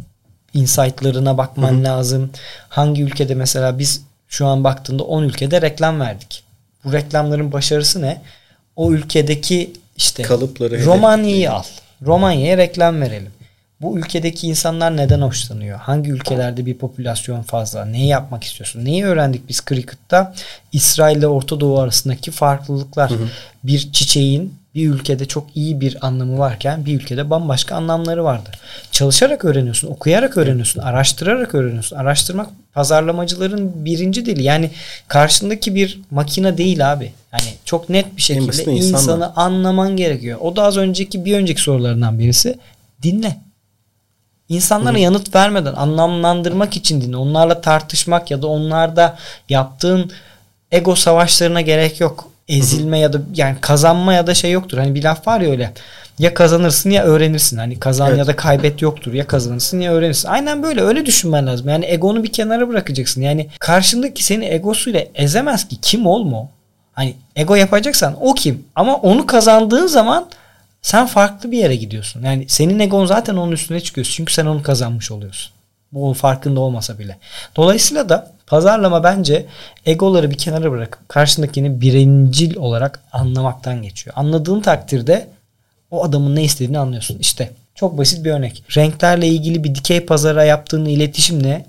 insight'larına bakman Hı-hı. lazım. Hangi ülkede mesela biz şu an baktığında 10 ülkede reklam verdik. Bu reklamların başarısı ne? O ülkedeki işte kalıpları Romanya'yı al. Romanya'ya reklam verelim. Bu ülkedeki insanlar neden hoşlanıyor? Hangi ülkelerde bir popülasyon fazla? Neyi yapmak istiyorsun? Neyi öğrendik biz cricket'ta? İsrail ile Orta Doğu arasındaki farklılıklar. Hı hı. Bir çiçeğin bir ülkede çok iyi bir anlamı varken bir ülkede bambaşka anlamları vardır. Çalışarak öğreniyorsun, okuyarak öğreniyorsun, araştırarak öğreniyorsun. Araştırmak pazarlamacıların birinci dili. Yani karşındaki bir makine değil abi. Yani çok net bir şekilde insanı anlaman gerekiyor. O da az önceki bir önceki sorularından birisi. Dinle. İnsanlara Hı. yanıt vermeden anlamlandırmak için dinle. Onlarla tartışmak ya da onlarda yaptığın ego savaşlarına gerek yok. Ezilme ya da yani kazanma ya da şey yoktur. Hani bir laf var ya öyle. Ya kazanırsın ya öğrenirsin. Hani kazan evet. ya da kaybet yoktur. Ya kazanırsın ya öğrenirsin. Aynen böyle öyle düşünmen lazım. Yani egonu bir kenara bırakacaksın. Yani karşındaki seni egosuyla ezemez ki. Kim olma Hani ego yapacaksan o kim? Ama onu kazandığın zaman sen farklı bir yere gidiyorsun. Yani senin egon zaten onun üstüne çıkıyorsun. Çünkü sen onu kazanmış oluyorsun. Bu farkında olmasa bile. Dolayısıyla da pazarlama bence egoları bir kenara bırakıp karşındakini birincil olarak anlamaktan geçiyor. Anladığın takdirde o adamın ne istediğini anlıyorsun. İşte çok basit bir örnek. Renklerle ilgili bir dikey pazara yaptığın iletişimle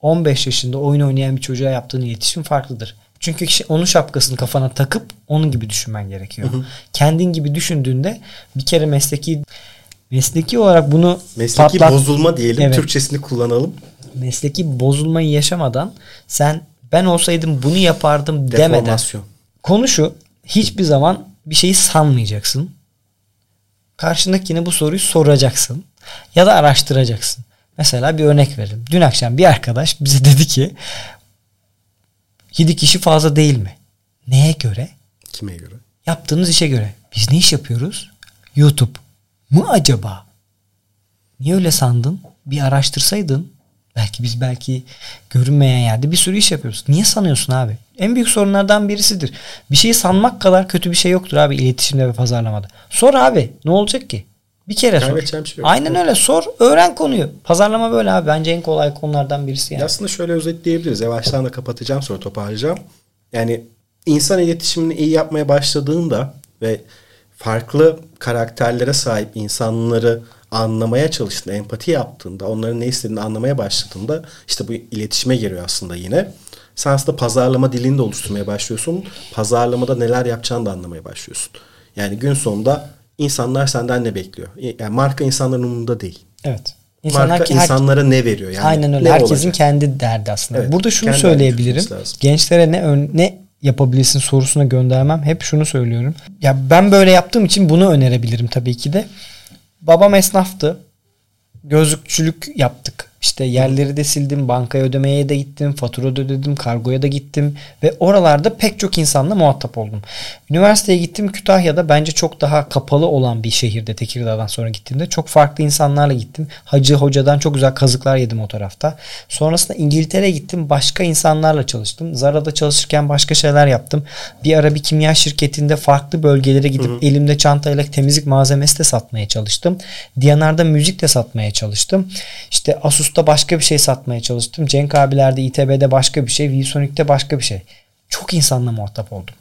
15 yaşında oyun oynayan bir çocuğa yaptığın iletişim farklıdır. Çünkü onun şapkasını kafana takıp onun gibi düşünmen gerekiyor. Hı hı. Kendin gibi düşündüğünde bir kere mesleki mesleki olarak bunu mesleki patlat... bozulma diyelim evet. Türkçesini kullanalım. Mesleki bozulmayı yaşamadan sen ben olsaydım bunu yapardım demeden konu şu hiçbir zaman bir şeyi sanmayacaksın. Karşındakine bu soruyu soracaksın ya da araştıracaksın. Mesela bir örnek verelim. Dün akşam bir arkadaş bize dedi ki 7 kişi fazla değil mi? Neye göre? Kime göre? Yaptığınız işe göre. Biz ne iş yapıyoruz? YouTube mu acaba? Niye öyle sandın? Bir araştırsaydın. Belki biz belki görünmeyen yerde bir sürü iş yapıyoruz. Niye sanıyorsun abi? En büyük sorunlardan birisidir. Bir şeyi sanmak kadar kötü bir şey yoktur abi iletişimde ve pazarlamada. Sor abi ne olacak ki? Bir kere sor. Şey Aynen öyle sor. Öğren konuyu. Pazarlama böyle abi. Bence en kolay konulardan birisi yani. Aslında şöyle özetleyebiliriz. Yavaştan da kapatacağım sonra toparlayacağım. Yani insan iletişimini iyi yapmaya başladığında ve farklı karakterlere sahip insanları anlamaya çalıştığında, empati yaptığında, onların ne istediğini anlamaya başladığında işte bu iletişime giriyor aslında yine. Sen aslında pazarlama dilini de oluşturmaya başlıyorsun. Pazarlamada neler yapacağını da anlamaya başlıyorsun. Yani gün sonunda insanlar senden ne bekliyor? Yani marka insanların umurunda değil. Evet. İnsanlar marka ki insanlara ne veriyor? Yani aynen öyle. Herkesin olacak? kendi derdi aslında. Evet, Burada şunu söyleyebilirim. Gençlere ne ön, ne yapabilirsin sorusuna göndermem. Hep şunu söylüyorum. Ya ben böyle yaptığım için bunu önerebilirim tabii ki de. Babam esnaftı. Gözlükçülük yaptık. İşte yerleri de sildim, bankaya ödemeye de gittim, fatura da ödedim, kargoya da gittim ve oralarda pek çok insanla muhatap oldum. Üniversiteye gittim Kütahya'da bence çok daha kapalı olan bir şehirde Tekirdağ'dan sonra gittiğimde çok farklı insanlarla gittim. Hacı hocadan çok güzel kazıklar yedim o tarafta. Sonrasında İngiltere'ye gittim başka insanlarla çalıştım. Zara'da çalışırken başka şeyler yaptım. Bir ara bir kimya şirketinde farklı bölgelere gidip hı hı. elimde çantayla temizlik malzemesi de satmaya çalıştım. Diyanar'da müzik de satmaya çalıştım. İşte Asus Asus'ta başka bir şey satmaya çalıştım. Cenk abilerde İTB'de başka bir şey. VSonic'te başka bir şey. Çok insanla muhatap oldum.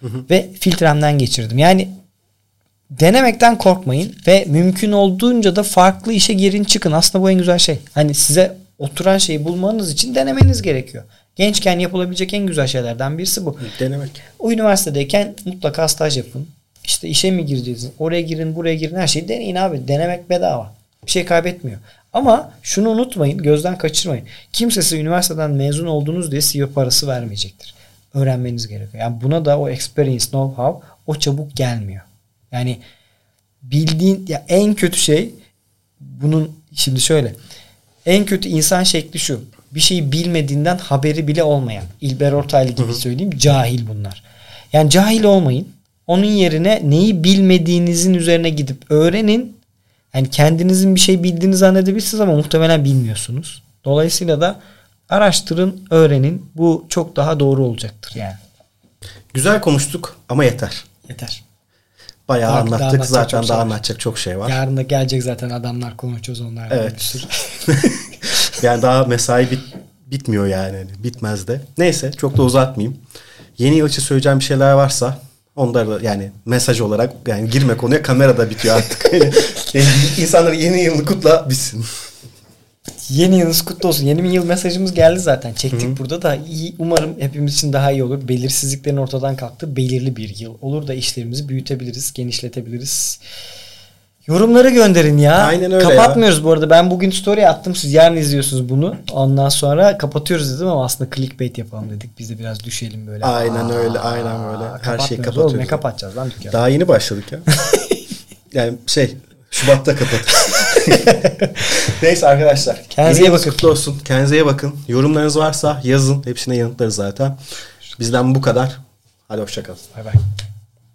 Hı hı. Ve filtremden geçirdim. Yani denemekten korkmayın ve mümkün olduğunca da farklı işe girin çıkın. Aslında bu en güzel şey. Hani size oturan şeyi bulmanız için denemeniz gerekiyor. Gençken yapılabilecek en güzel şeylerden birisi bu. Denemek. O üniversitedeyken mutlaka staj yapın. İşte işe mi gireceğiz? Oraya girin, buraya girin. Her şeyi deneyin abi. Denemek bedava. Bir şey kaybetmiyor. Ama şunu unutmayın, gözden kaçırmayın. Kimse size üniversiteden mezun oldunuz diye CEO parası vermeyecektir. Öğrenmeniz gerekiyor. Yani buna da o experience, know-how o çabuk gelmiyor. Yani bildiğin ya en kötü şey bunun şimdi şöyle. En kötü insan şekli şu. Bir şeyi bilmediğinden haberi bile olmayan. İlber Ortaylı gibi söyleyeyim. Cahil bunlar. Yani cahil olmayın. Onun yerine neyi bilmediğinizin üzerine gidip öğrenin yani kendinizin bir şey bildiğini zannedebilirsiniz ama muhtemelen bilmiyorsunuz. Dolayısıyla da araştırın, öğrenin. Bu çok daha doğru olacaktır yani. Güzel konuştuk ama yeter. Yeter. Bayağı Daha- daha anlattık. anlatacak Zaten şey daha anlatacak çok şey var. Yarın da gelecek zaten adamlar konuşacağız onlarla. Evet. yani daha mesai bit, bitmiyor yani. Bitmez de. Neyse çok da uzatmayayım. Yeni yıl için söyleyeceğim bir şeyler varsa onları da yani mesaj olarak yani girme konuya kamerada bitiyor artık. Yani, insanlar yeni yılını kutla bitsin. Yeni yılınız kutlu olsun. Yeni yıl mesajımız geldi zaten. Çektik burada da. iyi, umarım hepimiz için daha iyi olur. Belirsizliklerin ortadan kalktı. Belirli bir yıl olur da işlerimizi büyütebiliriz, genişletebiliriz. Yorumları gönderin ya. Aynen öyle Kapatmıyoruz bu arada. Ben bugün story attım. Siz yarın izliyorsunuz bunu. Ondan sonra kapatıyoruz dedim ama aslında clickbait yapalım dedik. Biz de biraz düşelim böyle. Aynen öyle, aynen öyle. Her şeyi kapatıyoruz. Oğlum, ne kapatacağız lan dükkanı? Daha yeni başladık ya. yani şey Şubat'ta kapat. Neyse arkadaşlar. Kendinize iyi bakın. Kutlu olsun. Kendinize iyi bakın. Yorumlarınız varsa yazın. Hepsine yanıtlarız zaten. Bizden bu kadar. Hadi hoşçakalın. Bay bay.